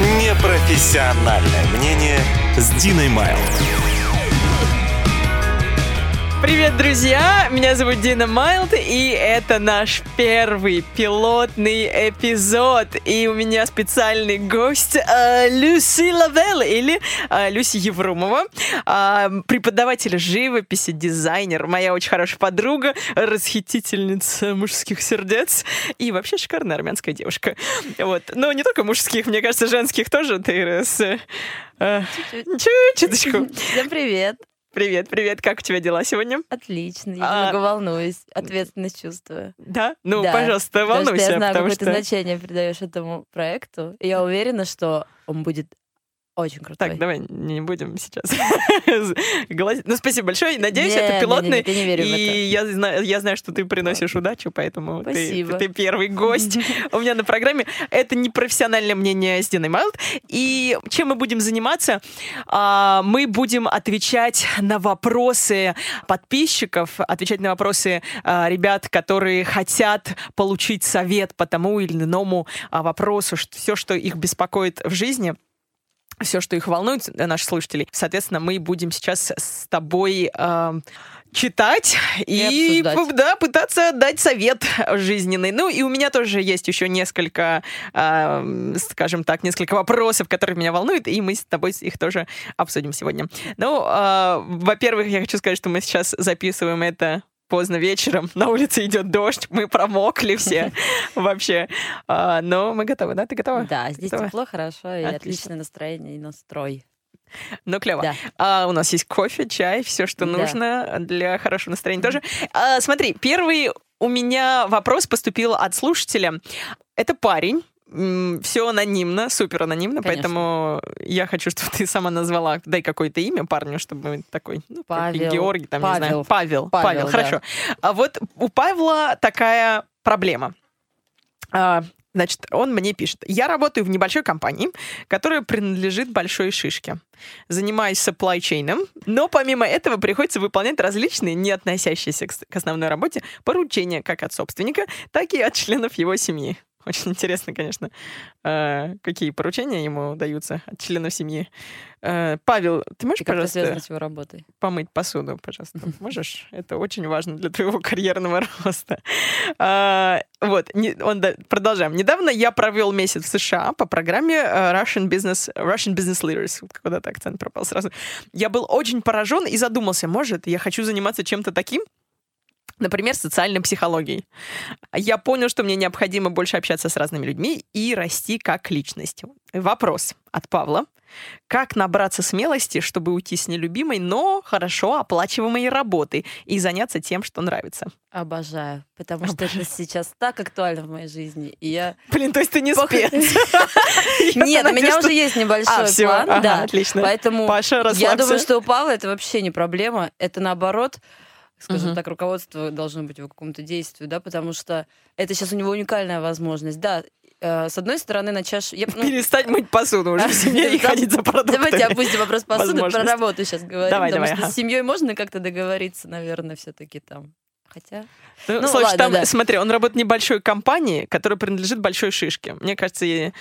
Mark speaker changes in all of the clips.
Speaker 1: Непрофессиональное мнение с Диной Майл.
Speaker 2: Привет, друзья! Меня зовут Дина Майлд, и это наш первый пилотный эпизод. И у меня специальный гость э, Люси Лавелл, или э, Люси Евромова, э, преподаватель живописи, дизайнер, моя очень хорошая подруга, расхитительница мужских сердец и вообще шикарная армянская девушка. Вот. Но не только мужских, мне кажется, женских тоже ты раз... Э, чуть-чуточку.
Speaker 3: Всем привет.
Speaker 2: Привет, привет. Как у тебя дела сегодня?
Speaker 3: Отлично. Я а... немного волнуюсь, ответственность чувствую.
Speaker 2: Да? Ну, да. пожалуйста, волнуйся.
Speaker 3: Потому что я знаю,
Speaker 2: потому
Speaker 3: какое что... ты значение придаешь этому проекту. И я уверена, что он будет очень крутой.
Speaker 2: Так, давай не будем сейчас Ну, спасибо большое. Надеюсь, это пилотный.
Speaker 3: Не, не, не
Speaker 2: и я знаю, я знаю, что ты приносишь удачу, поэтому ты, ты первый гость у меня на программе. Это непрофессиональное мнение с Диной Майлд. И чем мы будем заниматься? А, мы будем отвечать на вопросы подписчиков, отвечать на вопросы а, ребят, которые хотят получить совет по тому или иному а, вопросу, все, что их беспокоит в жизни все, что их волнует, э, наших слушателей. Соответственно, мы будем сейчас с тобой э, читать и, и да, пытаться дать совет жизненный. Ну, и у меня тоже есть еще несколько, э, скажем так, несколько вопросов, которые меня волнуют, и мы с тобой их тоже обсудим сегодня. Ну, э, во-первых, я хочу сказать, что мы сейчас записываем это поздно вечером, на улице идет дождь, мы промокли все вообще. А, но мы готовы, да? Ты готова?
Speaker 3: Да, здесь тепло, хорошо, и Отлично. отличное настроение и настрой.
Speaker 2: Ну, клево. Да. А, у нас есть кофе, чай, все, что да. нужно для хорошего настроения тоже. А, смотри, первый у меня вопрос поступил от слушателя. Это парень, все анонимно, супер анонимно, Конечно. поэтому я хочу, чтобы ты сама назвала, дай какое-то имя парню, чтобы такой, ну, Павел. Георгий, там, Павел. не знаю, Павел, Павел, Павел да. хорошо. А вот у Павла такая проблема. А, значит, он мне пишет. Я работаю в небольшой компании, которая принадлежит большой шишке. Занимаюсь supply chain, но помимо этого приходится выполнять различные, не относящиеся к основной работе, поручения как от собственника, так и от членов его семьи. Очень интересно, конечно, э, какие поручения ему даются от членов семьи. Э, Павел, ты можешь,
Speaker 3: И как
Speaker 2: пожалуйста,
Speaker 3: связано с его работой?
Speaker 2: помыть посуду, пожалуйста? Можешь? Это очень важно для твоего карьерного роста. Э, вот, он, продолжаем. Недавно я провел месяц в США по программе Russian Business, Russian Business Leaders. Куда-то акцент пропал сразу. Я был очень поражен и задумался, может, я хочу заниматься чем-то таким, Например, социальной психологией. Я понял, что мне необходимо больше общаться с разными людьми и расти как личность. Вопрос от Павла. Как набраться смелости, чтобы уйти с нелюбимой, но хорошо оплачиваемой работы и заняться тем, что нравится?
Speaker 3: Обожаю, потому что это сейчас так актуально в моей жизни. И я...
Speaker 2: Блин, то есть ты не спец?
Speaker 3: Нет, у меня уже есть небольшой а, план. Да, отлично. Поэтому я думаю, что у Павла это вообще не проблема. Это наоборот скажем угу. так, руководство должно быть в каком-то действии, да, потому что это сейчас у него уникальная возможность. Да, э, с одной стороны, на чашу... Я,
Speaker 2: ну... Перестать мыть посуду уже в семье и ходить за продуктами.
Speaker 3: Давайте опустим вопрос посуды, про работу сейчас говорим. Давай, потому давай, что ага. с семьей можно как-то договориться, наверное, все-таки там. Хотя...
Speaker 2: Ну, ну слушай, ладно, там, да. смотри, он работает в небольшой компании, которая принадлежит большой шишке. Мне кажется, и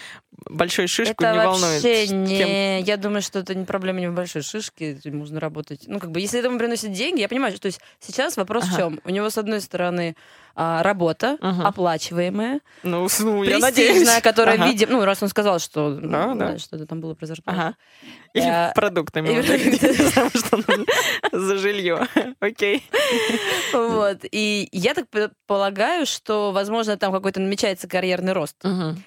Speaker 2: большой шишку
Speaker 3: это
Speaker 2: не волнует.
Speaker 3: Не... Кем... Я думаю, что это не проблема не в большой шишке, можно работать. Ну, как бы, если этому приносит деньги, я понимаю, что то есть сейчас вопрос ага. в чем? У него, с одной стороны, а, работа, ага. оплачиваемая,
Speaker 2: ну, ну, я надеюсь.
Speaker 3: которая ага. видим, ну, раз он сказал, что да, да. что-то там было про зарплату. Ага.
Speaker 2: Или а, продуктами. За жилье. Окей.
Speaker 3: Вот. И я так полагаю, что, возможно, там какой-то намечается карьерный рост.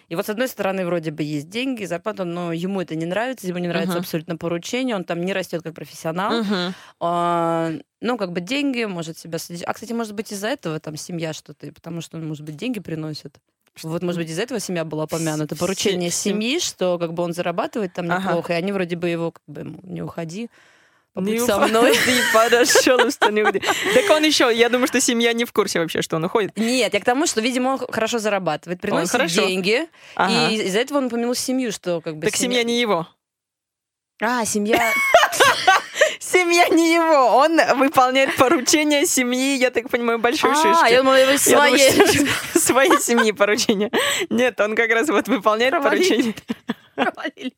Speaker 3: И вот, с одной стороны, вроде бы есть деньги, зарплата, но ему это не нравится, ему не нравится абсолютно поручение, он там не растет как профессионал. Ну, как бы деньги, может себя содержать. А, кстати, может быть, из-за этого там семья что-то, потому что, может быть, деньги приносит. Вот, может быть, из-за этого семья была упомянута. Поручение семьи, что как бы он зарабатывает там неплохо, ага. и они вроде бы его как бы не уходи.
Speaker 2: Не со мной. Ты пожалуйста, не уходи. Так он еще, я думаю, что семья не в курсе вообще, что он уходит.
Speaker 3: Нет, я к тому, что, видимо, он хорошо зарабатывает, приносит деньги, ага. и из-за этого он упомянул семью, что как бы...
Speaker 2: Так семья не его.
Speaker 3: А, семья...
Speaker 2: Семья не его, он выполняет поручения семьи, я так понимаю, большой а, шишки.
Speaker 3: я думала, его своей.
Speaker 2: Своей семьи поручения. Нет, он как раз вот выполняет поручения.
Speaker 3: Провалили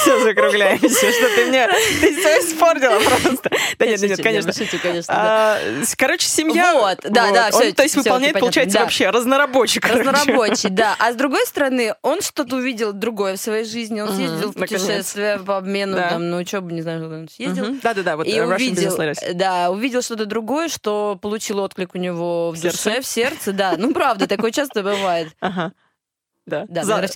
Speaker 2: все, закругляемся. Что ты мне... Ты все испортила просто. Да нет, нет, конечно.
Speaker 3: Конечно. А,
Speaker 2: короче, семья...
Speaker 3: Вот, да, да,
Speaker 2: все. То есть выполняет, получается, вообще разнорабочий.
Speaker 3: Разнорабочий, да. А с другой стороны, он что-то увидел другое в своей жизни. Он съездил в путешествие по обмену, там, на учебу, не знаю, куда он съездил.
Speaker 2: Да-да-да, вот
Speaker 3: и увидел, да, увидел что-то другое, что получил отклик у него в душе, в сердце, да. Ну, правда, такое часто бывает.
Speaker 2: Ага.
Speaker 3: Да, да
Speaker 2: За...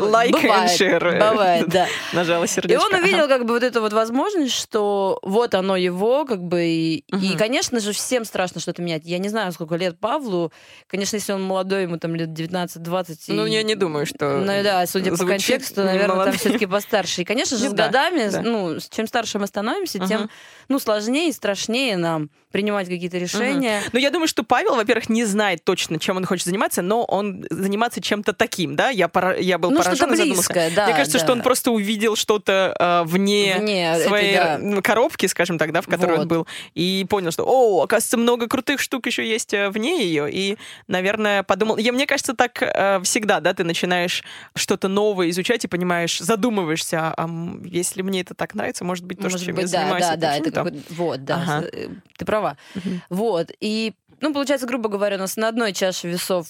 Speaker 2: лайк
Speaker 3: бывает, share. Бывает, да.
Speaker 2: Нажала сердечко.
Speaker 3: И он увидел как бы вот эту вот возможность, что вот оно его, как бы, и, угу. и конечно же, всем страшно что-то менять. Я не знаю, сколько лет Павлу. Конечно, если он молодой, ему там лет 19-20.
Speaker 2: Ну, и... я не думаю, что
Speaker 3: Ну, да, судя по контексту, наверное, молодой. там все таки постарше. И, конечно же, с годами, ну, чем старше мы становимся, тем, ну, сложнее и страшнее нам принимать какие-то решения.
Speaker 2: Угу. Ну, я думаю, что Павел, во-первых, не знает точно, чем он хочет заниматься, но он заниматься чем-то таким, да? Я, пора, я был
Speaker 3: ну,
Speaker 2: поражен
Speaker 3: и задумался. Да,
Speaker 2: Мне кажется,
Speaker 3: да.
Speaker 2: что он просто увидел что-то э, вне,
Speaker 3: вне
Speaker 2: своей
Speaker 3: это, да.
Speaker 2: коробки, скажем так, да, в которой вот. он был, и понял, что, о, оказывается, много крутых штук еще есть э, вне ее, и, наверное, подумал... Я, мне кажется, так э, всегда, да, ты начинаешь что-то новое изучать и понимаешь, задумываешься, а, если мне это так нравится, может быть, то,
Speaker 3: может
Speaker 2: чем
Speaker 3: быть,
Speaker 2: я
Speaker 3: да,
Speaker 2: занимаюсь,
Speaker 3: да, да, это вот, да, ага. Э, ты права. Угу. Вот. И, ну, получается, грубо говоря, у нас на одной чаше весов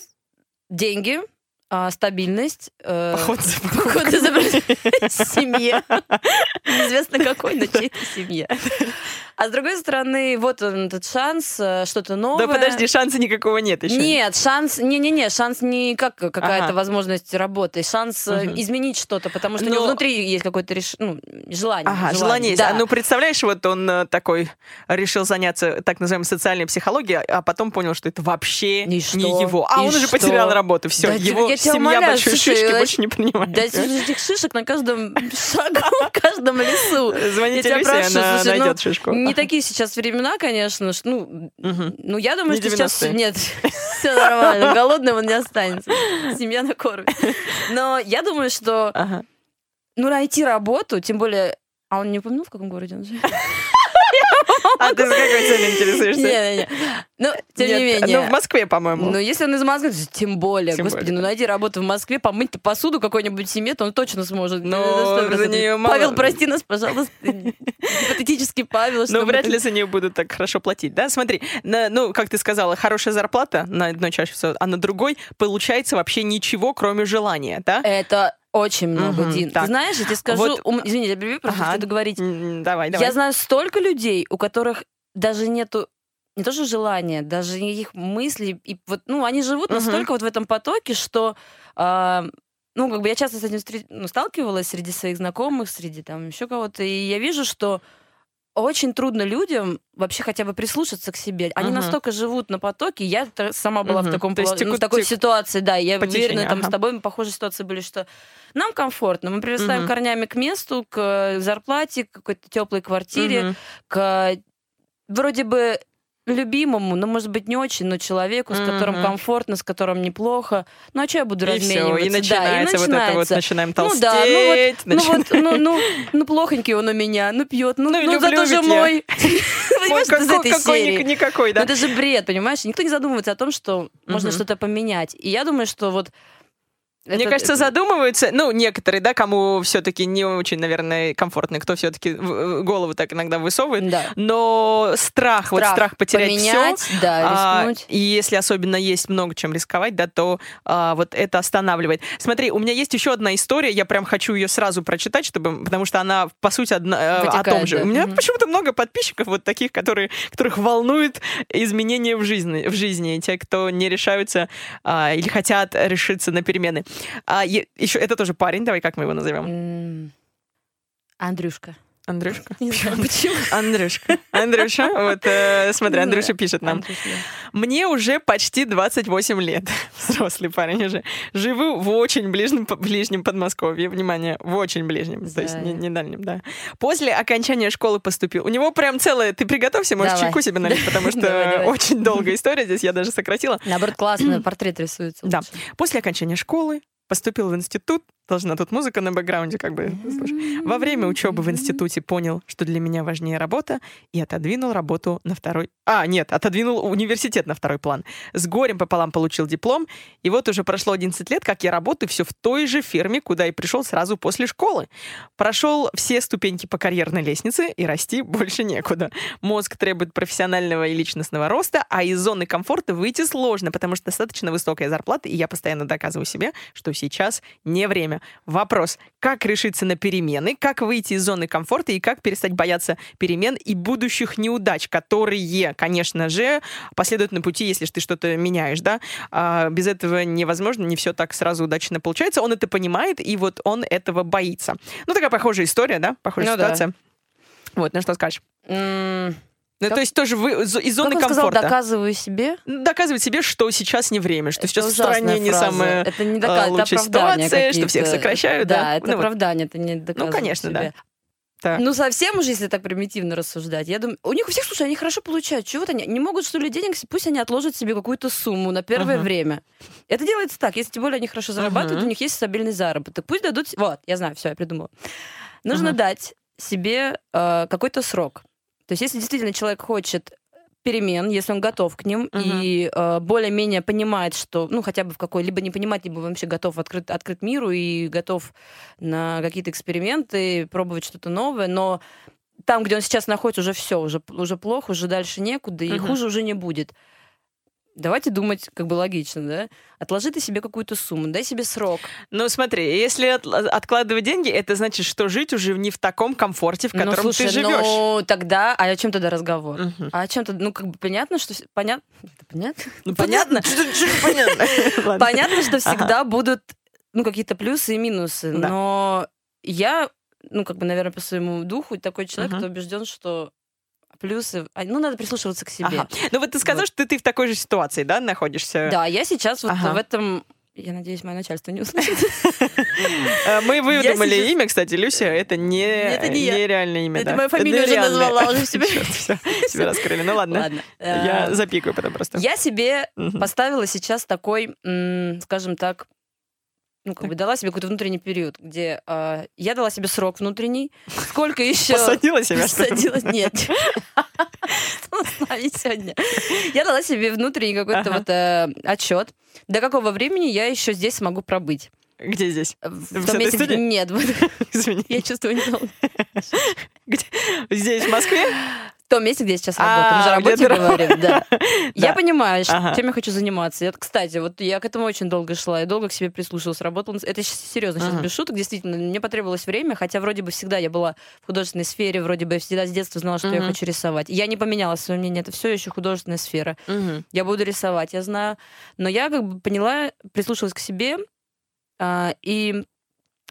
Speaker 3: деньги, а, стабильность.
Speaker 2: Э, поход за
Speaker 3: поход за семье. Неизвестно какой, но чьей-то семье. А с другой стороны, вот он этот шанс, э, что-то новое.
Speaker 2: Да подожди, шанса никакого нет еще.
Speaker 3: Нет, шанс, не-не-не, шанс не как какая-то ага. возможность работы, шанс угу. изменить что-то, потому что Но... у него внутри есть какое-то реш... ну, желание.
Speaker 2: Ага, желание. желание есть. Да. А, ну, представляешь, вот он э, такой решил заняться так называемой социальной психологией, а потом понял, что это вообще
Speaker 3: И
Speaker 2: не
Speaker 3: что?
Speaker 2: его. А
Speaker 3: И
Speaker 2: он
Speaker 3: что?
Speaker 2: уже потерял работу, все,
Speaker 3: да,
Speaker 2: его
Speaker 3: я
Speaker 2: семья
Speaker 3: умоляю,
Speaker 2: большой
Speaker 3: слушай,
Speaker 2: шишки больше не принимает.
Speaker 3: Да, этих шишек на каждом шагу, в каждом лесу.
Speaker 2: Звоните Люсе, она
Speaker 3: слушай,
Speaker 2: найдет
Speaker 3: ну,
Speaker 2: шишку.
Speaker 3: Не такие сейчас времена конечно, ну,
Speaker 2: угу.
Speaker 3: ну я думаю,
Speaker 2: не
Speaker 3: что сейчас нет, все нормально, голодным он не останется, семья накормит. Но я думаю, что
Speaker 2: ага.
Speaker 3: ну найти работу, тем более, а он не упомянул в каком городе он живет?
Speaker 2: А ты с какой целью интересуешься?
Speaker 3: Не-не-не. Ну, тем
Speaker 2: Нет,
Speaker 3: не менее.
Speaker 2: Ну, в Москве, по-моему.
Speaker 3: Ну, если он из Москвы, то тем более.
Speaker 2: Тем
Speaker 3: Господи,
Speaker 2: более.
Speaker 3: ну найди работу в Москве, помыть посуду какой-нибудь семье, то он точно сможет.
Speaker 2: Но
Speaker 3: Ну,
Speaker 2: за нее мало.
Speaker 3: Павел, прости нас, пожалуйста. Гипотетический Павел. мы
Speaker 2: вряд ли за нее будут так хорошо платить, да? Смотри, на- ну, как ты сказала, хорошая зарплата на одной чаще всего, а на другой получается вообще ничего, кроме желания, да?
Speaker 3: Это очень много,
Speaker 2: Мгм,
Speaker 3: Дин.
Speaker 2: так.
Speaker 3: Ты знаешь, я тебе скажу...
Speaker 2: Вот-
Speaker 3: ум- Извини, я перебью, просто
Speaker 2: Ага.
Speaker 3: хочу договорить.
Speaker 2: Давай, давай.
Speaker 3: Я знаю столько людей, у которых даже нету не то что желания, даже их мыслей. И вот, ну, они живут
Speaker 2: Мгм.
Speaker 3: настолько вот в этом потоке, что а, ну, как бы я часто с этим ну, сталкивалась среди своих знакомых, среди там еще кого-то, и я вижу, что очень трудно людям вообще хотя бы прислушаться к себе. Они
Speaker 2: Мгм.
Speaker 3: настолько живут на потоке. Я сама была в,
Speaker 2: Мгм.
Speaker 3: таком,
Speaker 2: есть
Speaker 3: поло- ну, в
Speaker 2: текут-
Speaker 3: такой
Speaker 2: тек-
Speaker 3: ситуации, да. Я
Speaker 2: по
Speaker 3: уверена,
Speaker 2: течению,
Speaker 3: там
Speaker 2: ага.
Speaker 3: с тобой похожие ситуации были, что нам комфортно, мы прирастаем
Speaker 2: Мгм.
Speaker 3: корнями к месту, к зарплате, к какой-то теплой квартире,
Speaker 2: Мгм.
Speaker 3: к вроде бы любимому, но, может быть, не очень, но человеку, с которым
Speaker 2: Мгм.
Speaker 3: комфортно, с которым неплохо. Ну, а что я буду
Speaker 2: И все,
Speaker 3: размениваться?
Speaker 2: и
Speaker 3: Да,
Speaker 2: начинается вот это вот,
Speaker 3: начинается.
Speaker 2: начинаем
Speaker 3: Ну
Speaker 2: толстеть.
Speaker 3: да, ну вот, ну вот, ну, ну, ну, плохонький он у меня, ну пьет, ну,
Speaker 2: Ну и
Speaker 3: ну зато же
Speaker 2: я.
Speaker 3: мой.
Speaker 2: Ой,
Speaker 3: Понимаешь, это из
Speaker 2: какой-
Speaker 3: этой
Speaker 2: какой
Speaker 3: серии.
Speaker 2: ни- никакой,
Speaker 3: Ну,
Speaker 2: да.
Speaker 3: это же бред, понимаешь? Никто не задумывается о том, что можно что-то поменять. И я думаю, что вот
Speaker 2: Мне
Speaker 3: это-
Speaker 2: кажется, задумываются, ну, некоторые, да, кому все-таки не очень, наверное, комфортно, кто все-таки голову так иногда высовывает,
Speaker 3: Да.
Speaker 2: но страх, вот страх потерять
Speaker 3: поменять,
Speaker 2: все,
Speaker 3: да, рискнуть.
Speaker 2: и если особенно есть много чем рисковать, да, то а, вот это останавливает. Смотри, у меня есть еще одна история, я прям хочу ее сразу прочитать, чтобы, потому что она, по сути, одна, э, о
Speaker 3: Вытекает,
Speaker 2: том же.
Speaker 3: да.
Speaker 2: У меня
Speaker 3: Мгм.
Speaker 2: почему-то много подписчиков вот таких, которые, которых волнуют изменения в жизни, в жизни, те, кто не решаются а, или хотят решиться на перемены. А, еще это тоже парень, давай как мы его назовем?
Speaker 3: Андрюшка.
Speaker 2: Андрюшка.
Speaker 3: Не знаю, почему.
Speaker 2: Андрюшка. Андрюша, вот э, смотри,
Speaker 3: Не
Speaker 2: Андрюша пишет нам. Мне уже почти 28 лет. Взрослый парень уже. Живу в очень ближнем, ближнем Подмосковье. Внимание, в очень ближнем. То есть не,
Speaker 3: Да.
Speaker 2: не дальнем, да. После окончания школы поступил. У него прям целое... Ты приготовься, можешь
Speaker 3: Давай.
Speaker 2: чайку себе налить, потому что
Speaker 3: Давай, давай.
Speaker 2: очень долгая история здесь, я даже сократила.
Speaker 3: Наоборот, классно, портрет рисуется.
Speaker 2: Да. После окончания школы поступил в институт должна тут музыка на бэкграунде как бы. Во время учебы в институте понял, что для меня важнее работа, и отодвинул работу на второй... А, нет, отодвинул университет на второй план. С горем пополам получил диплом, и вот уже прошло 11 лет, как я работаю все в той же фирме, куда и пришел сразу после школы. Прошел все ступеньки по карьерной лестнице, и расти больше некуда. Мозг требует профессионального и личностного роста, а из зоны комфорта выйти сложно, потому что достаточно высокая зарплата, и я постоянно доказываю себе, что сейчас не время. Вопрос, как решиться на перемены, как выйти из зоны комфорта и как перестать бояться перемен и будущих неудач, которые, конечно же, последуют на пути, если ты что-то меняешь, да. А, без этого невозможно, не все так сразу удачно получается. Он это понимает, и вот он этого боится. Ну, такая похожая история, да, похожая ну, ситуация. Да. Вот, на что скажешь? Mm. Ну, как... то есть тоже вы из зоны как он комфорта.
Speaker 3: Сказал, доказываю себе.
Speaker 2: Доказывать себе, что сейчас не время, что это сейчас в стране не самая это не доказ... лучшая это ситуация, что всех сокращают.
Speaker 3: Да, да? это ну, оправдание, вот. это не доказывать
Speaker 2: Ну, конечно,
Speaker 3: себе.
Speaker 2: да.
Speaker 3: Так. Ну, совсем уже, если так примитивно рассуждать. Я думаю, у них у всех, слушай, они хорошо получают. Чего-то они не могут, что ли, денег, пусть они отложат себе какую-то сумму на первое uh-huh. время. Это делается так. Если тем более они хорошо зарабатывают, uh-huh. у них есть стабильный заработок. Пусть дадут... Вот, я знаю, все, я придумала. Нужно uh-huh. дать себе э, какой-то срок. То есть, если действительно человек хочет перемен, если он готов к ним uh-huh. и э, более-менее понимает, что, ну, хотя бы в какой, либо не понимать, либо вообще готов открыт, открыт миру и готов на какие-то эксперименты, пробовать что-то новое, но там, где он сейчас находится, уже все, уже, уже плохо, уже дальше некуда, и uh-huh. хуже уже не будет. Давайте думать как бы логично, да? Отложи ты себе какую-то сумму, дай себе срок.
Speaker 2: Ну, смотри, если от, откладывать деньги, это значит, что жить уже не в таком комфорте, в ну, котором ну, слушай, ты живешь.
Speaker 3: Ну, тогда, а о чем тогда разговор? Угу. А о чем-то, ну, как бы понятно, что... Понятно? Это понятно? Ну, понятно? Понятно. Понятно, что всегда будут, ну, какие-то плюсы и минусы, но я, ну, как бы, наверное, по своему духу такой человек, кто убежден, что плюсы. А, ну, надо прислушиваться к себе. Ага.
Speaker 2: Ну, вот ты сказал, вот. что ты в такой же ситуации, да, находишься?
Speaker 3: Да, я сейчас вот ага. в этом я надеюсь, мое начальство не услышит.
Speaker 2: Э, мы выдумали имя, кстати, Люся. Это не реальное имя.
Speaker 3: Это моя фамилия уже назвала уже
Speaker 2: себе. Себя раскрыли. Ну ладно. Я э, запикаю потом просто.
Speaker 3: Я себе поставила сейчас такой, скажем так, ну, как бы дала себе какой-то внутренний период, где э, я дала себе срок внутренний. Сколько еще...
Speaker 2: Посадила себя,
Speaker 3: Посадила, нет. Нами сегодня? Я дала себе внутренний какой-то вот э, отчет, до какого времени я еще здесь смогу пробыть.
Speaker 2: Где здесь?
Speaker 3: В, том месте, Нет. Извини. Я чувствую недолго.
Speaker 2: Здесь, в Москве?
Speaker 3: Том месте, где я сейчас работаю. Мы же о работе говорим, да. Я понимаю, чем я хочу заниматься. Кстати, вот я к этому очень долго шла, я долго к себе прислушивалась, работала. Это серьезно, сейчас без шуток, действительно. Мне потребовалось время, хотя вроде бы всегда я была в художественной сфере, вроде бы всегда с детства знала, что я хочу рисовать. Я не поменяла свое мнение, это все еще художественная сфера. Я буду рисовать, я знаю. Но я как бы поняла, прислушалась к себе, а, и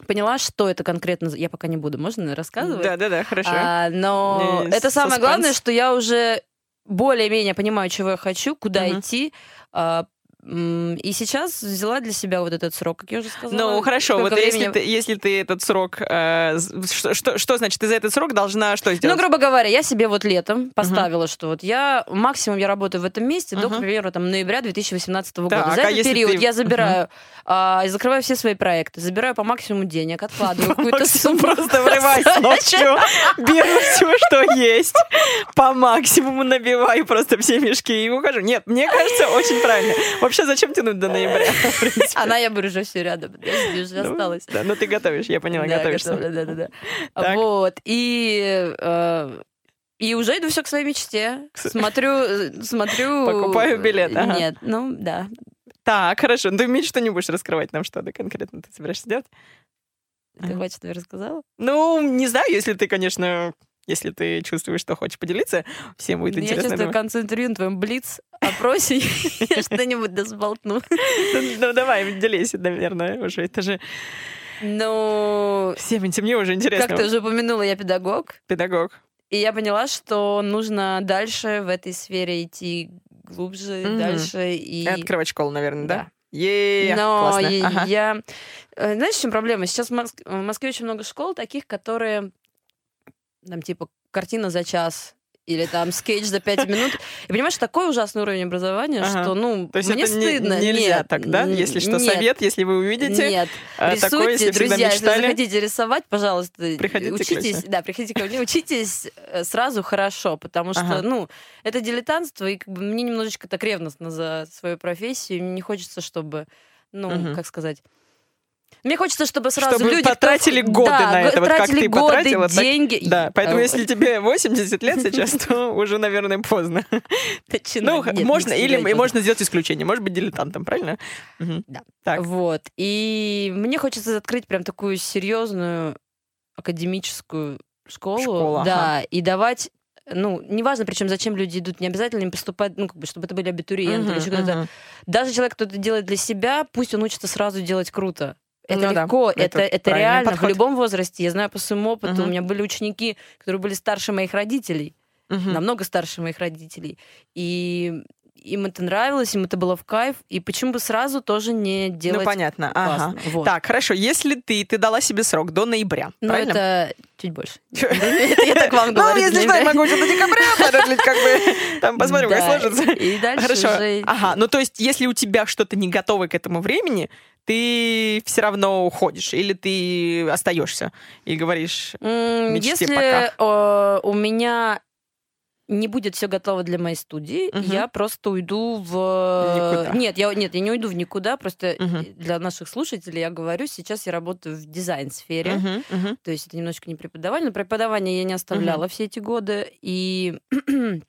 Speaker 3: поняла, что это конкретно. Я пока не буду, можно рассказывать?
Speaker 2: Да, да, да, хорошо. А,
Speaker 3: но это самое главное, что я уже более-менее понимаю, чего я хочу, куда uh-huh. идти, а, и сейчас взяла для себя вот этот срок, как я уже сказала.
Speaker 2: Ну, хорошо, вот времени... если, ты, если ты этот срок... Э, что, что, что значит, ты за этот срок должна что сделать?
Speaker 3: Ну, грубо говоря, я себе вот летом поставила, uh-huh. что вот я... Максимум я работаю в этом месте uh-huh. до, к примеру, там, ноября 2018 года. Так, за а этот период ты... я забираю, uh-huh. э, закрываю все свои проекты, забираю по максимуму денег, откладываю какую-то сумму.
Speaker 2: Просто врываюсь ночью, беру все, что есть, по максимуму набиваю просто все мешки и ухожу. Нет, мне кажется, очень правильно. Вообще, зачем тянуть до ноября?
Speaker 3: А ноябрь уже все рядом. Подожди, уже ну, осталось.
Speaker 2: Да, ну ты готовишь, я поняла, готовишься.
Speaker 3: Да, да, да. Вот. И э, и уже иду все к своей мечте. Смотрю, э, смотрю.
Speaker 2: Покупаю билет. Ага.
Speaker 3: Нет, ну да.
Speaker 2: Так, хорошо. Ты мечту не будешь раскрывать нам, что да, конкретно ты собираешься делать?
Speaker 3: Ты хочешь, чтобы я рассказала?
Speaker 2: Ну, не знаю, если ты, конечно, если ты чувствуешь, что хочешь поделиться, всем будет интересно.
Speaker 3: Я концу интервью на твоем блиц опросе я что-нибудь досболтну.
Speaker 2: Ну, давай, делись, наверное, уже. Это же...
Speaker 3: Ну...
Speaker 2: Всем мне уже интересно.
Speaker 3: Как ты уже упомянула, я педагог.
Speaker 2: Педагог.
Speaker 3: И я поняла, что нужно дальше в этой сфере идти глубже, mm-hmm. дальше и... и
Speaker 2: открывать школу, наверное, да? да? е
Speaker 3: Но классно. я... Ага. Знаешь, в чем проблема? Сейчас в Москве очень много школ таких, которые там типа картина за час или там скетч за пять минут. И понимаешь, такой ужасный уровень образования, ага. что, ну,
Speaker 2: То есть
Speaker 3: мне
Speaker 2: это
Speaker 3: стыдно.
Speaker 2: Не, нельзя
Speaker 3: нет,
Speaker 2: так, да? Если что, нет, совет, если вы увидите.
Speaker 3: Нет.
Speaker 2: А,
Speaker 3: Рисуйте,
Speaker 2: такое, если
Speaker 3: друзья,
Speaker 2: если
Speaker 3: захотите рисовать, пожалуйста,
Speaker 2: приходите
Speaker 3: учитесь, да, приходите ко мне, учитесь э, сразу хорошо, потому что, ага. ну, это дилетантство, и как бы мне немножечко так ревностно за свою профессию, не хочется, чтобы, ну, угу. как сказать мне хочется, чтобы сразу
Speaker 2: чтобы
Speaker 3: люди...
Speaker 2: потратили
Speaker 3: кто...
Speaker 2: годы
Speaker 3: да,
Speaker 2: на это, вот как ты
Speaker 3: годы,
Speaker 2: потратила.
Speaker 3: деньги.
Speaker 2: Так... Да, поэтому если тебе 80 лет сейчас, то уже, наверное, поздно. Ну, можно, или можно сделать исключение, может быть, дилетантом, правильно?
Speaker 3: Да. Так. Вот. И мне хочется открыть прям такую серьезную академическую школу.
Speaker 2: Школа,
Speaker 3: да, ага. и давать ну, неважно, причем зачем люди идут, не обязательно им поступать, ну, как бы, чтобы это были абитуриенты uh-huh, или еще кто-то. Uh-huh. Даже человек, кто это делает для себя, пусть он учится сразу делать круто. Это ну, легко, да, это, это, это реально подход. в любом возрасте. Я знаю по своему опыту, uh-huh. у меня были ученики, которые были старше моих родителей, uh-huh. намного старше моих родителей. И им это нравилось, им это было в кайф, и почему бы сразу тоже не ну, делать
Speaker 2: Ну, понятно, ага.
Speaker 3: Вот.
Speaker 2: Так, хорошо, если ты, ты дала себе срок до ноября,
Speaker 3: Ну,
Speaker 2: правильно?
Speaker 3: это чуть больше. Я так вам говорю.
Speaker 2: Ну, если что, я могу уже до декабря продлить, как бы, там посмотрим, как сложится.
Speaker 3: И дальше
Speaker 2: Хорошо, ага, ну, то есть, если у тебя что-то не готово к этому времени, ты все равно уходишь, или ты остаешься и говоришь мечте
Speaker 3: Если
Speaker 2: пока.
Speaker 3: у меня не будет все готово для моей студии, угу. я просто уйду в...
Speaker 2: Никуда.
Speaker 3: Нет, я, нет, я не уйду в никуда, просто
Speaker 2: угу.
Speaker 3: для наших слушателей я говорю, сейчас я работаю в дизайн-сфере,
Speaker 2: угу, угу.
Speaker 3: то есть это немножечко не преподавание, но преподавание я не оставляла угу. все эти годы, и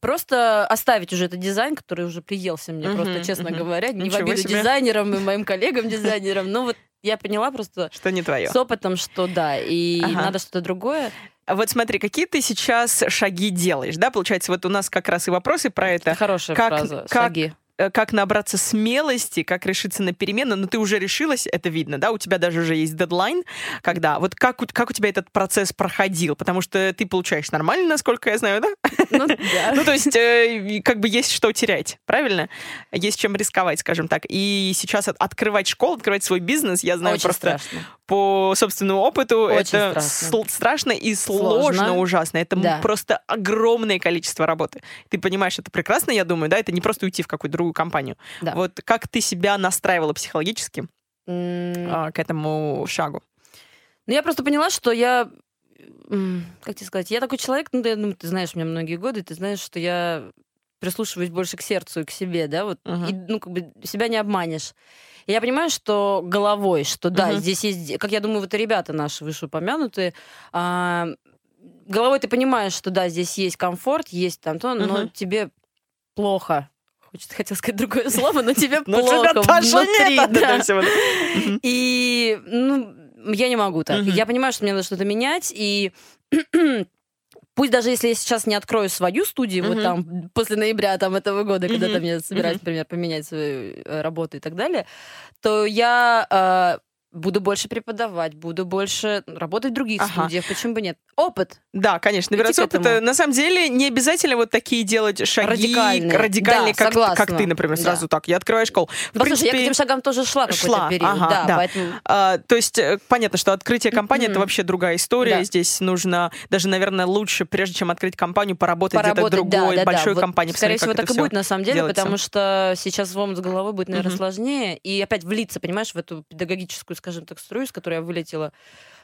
Speaker 3: Просто оставить уже этот дизайн, который уже приелся мне, uh-huh, просто, честно uh-huh. говоря, не Ничего в обиду себе. дизайнерам и моим коллегам-дизайнерам, но вот я поняла просто
Speaker 2: что не твое.
Speaker 3: с опытом, что да, и ага. надо что-то другое.
Speaker 2: Вот смотри, какие ты сейчас шаги делаешь, да? Получается, вот у нас как раз и вопросы про это.
Speaker 3: хорошая
Speaker 2: как,
Speaker 3: фраза.
Speaker 2: Как,
Speaker 3: шаги
Speaker 2: как набраться смелости, как решиться на перемены, но ты уже решилась, это видно, да, у тебя даже уже есть дедлайн, когда, вот как, как у тебя этот процесс проходил, потому что ты получаешь нормально, насколько я знаю, да?
Speaker 3: Ну, да.
Speaker 2: ну то есть, э, как бы есть что терять, правильно? Есть чем рисковать, скажем так. И сейчас открывать школу, открывать свой бизнес, я знаю
Speaker 3: Очень
Speaker 2: просто
Speaker 3: страшно.
Speaker 2: по собственному опыту,
Speaker 3: Очень
Speaker 2: это
Speaker 3: страшно.
Speaker 2: страшно и сложно,
Speaker 3: Сложно.
Speaker 2: ужасно. Это
Speaker 3: Да.
Speaker 2: просто огромное количество работы. Ты понимаешь, это прекрасно, я думаю, да, это не просто уйти в какую-то другую компанию.
Speaker 3: Да.
Speaker 2: Вот как ты себя настраивала психологически а, к этому шагу?
Speaker 3: Ну, я просто поняла, что я... Как тебе сказать? Я такой человек, ну, я думаю, ты знаешь меня многие годы, ты знаешь, что я прислушиваюсь больше к сердцу и к себе, да, вот,
Speaker 2: Мгм.
Speaker 3: и, ну, как бы себя не обманешь. И я понимаю, что головой, что да,
Speaker 2: Мгм.
Speaker 3: здесь есть, как я думаю, вот и ребята наши вышеупомянутые, а, головой ты понимаешь, что да, здесь есть комфорт, есть там то, но
Speaker 2: Мгм.
Speaker 3: тебе плохо. Хочется, хотел сказать другое слово, но тебе плохо внутри. И, ну, я не могу так. Я понимаю, что мне надо что-то менять, и пусть даже если я сейчас не открою свою студию, вот там после ноября там этого года, когда
Speaker 2: Мгм.
Speaker 3: там я собираюсь, например, поменять свою э, работу и так далее, то я э, буду больше преподавать, буду больше работать в других
Speaker 2: Ага.
Speaker 3: студиях. Почему бы нет? Опыт.
Speaker 2: Да, конечно, набираться опыта. На самом деле, не обязательно вот такие делать шаги
Speaker 3: Радикальные.
Speaker 2: радикальные,
Speaker 3: Да,
Speaker 2: как,
Speaker 3: согласна.
Speaker 2: как ты, например,
Speaker 3: Да.
Speaker 2: сразу так. Я открываю школу. В
Speaker 3: Послушай, я к
Speaker 2: принципе,
Speaker 3: этим шагам тоже шла
Speaker 2: шла,
Speaker 3: период.
Speaker 2: ага,
Speaker 3: да,
Speaker 2: да.
Speaker 3: поэтому...
Speaker 2: А, то есть э, понятно, что открытие компании это
Speaker 3: Мгм.
Speaker 2: вообще другая история.
Speaker 3: Да.
Speaker 2: Здесь нужно даже, наверное, лучше, прежде чем открыть компанию, поработать,
Speaker 3: поработать,
Speaker 2: где-то другой
Speaker 3: да, да,
Speaker 2: большой
Speaker 3: да. Вот,
Speaker 2: компании.
Speaker 3: Скорее
Speaker 2: посмотреть,
Speaker 3: всего, так
Speaker 2: это
Speaker 3: и будет на самом деле,
Speaker 2: делается.
Speaker 3: потому что сейчас в омут с головой будет, наверное,
Speaker 2: Мгм.
Speaker 3: сложнее. И опять влиться, понимаешь, в эту педагогическую, скажем так, струю, с которой я вылетела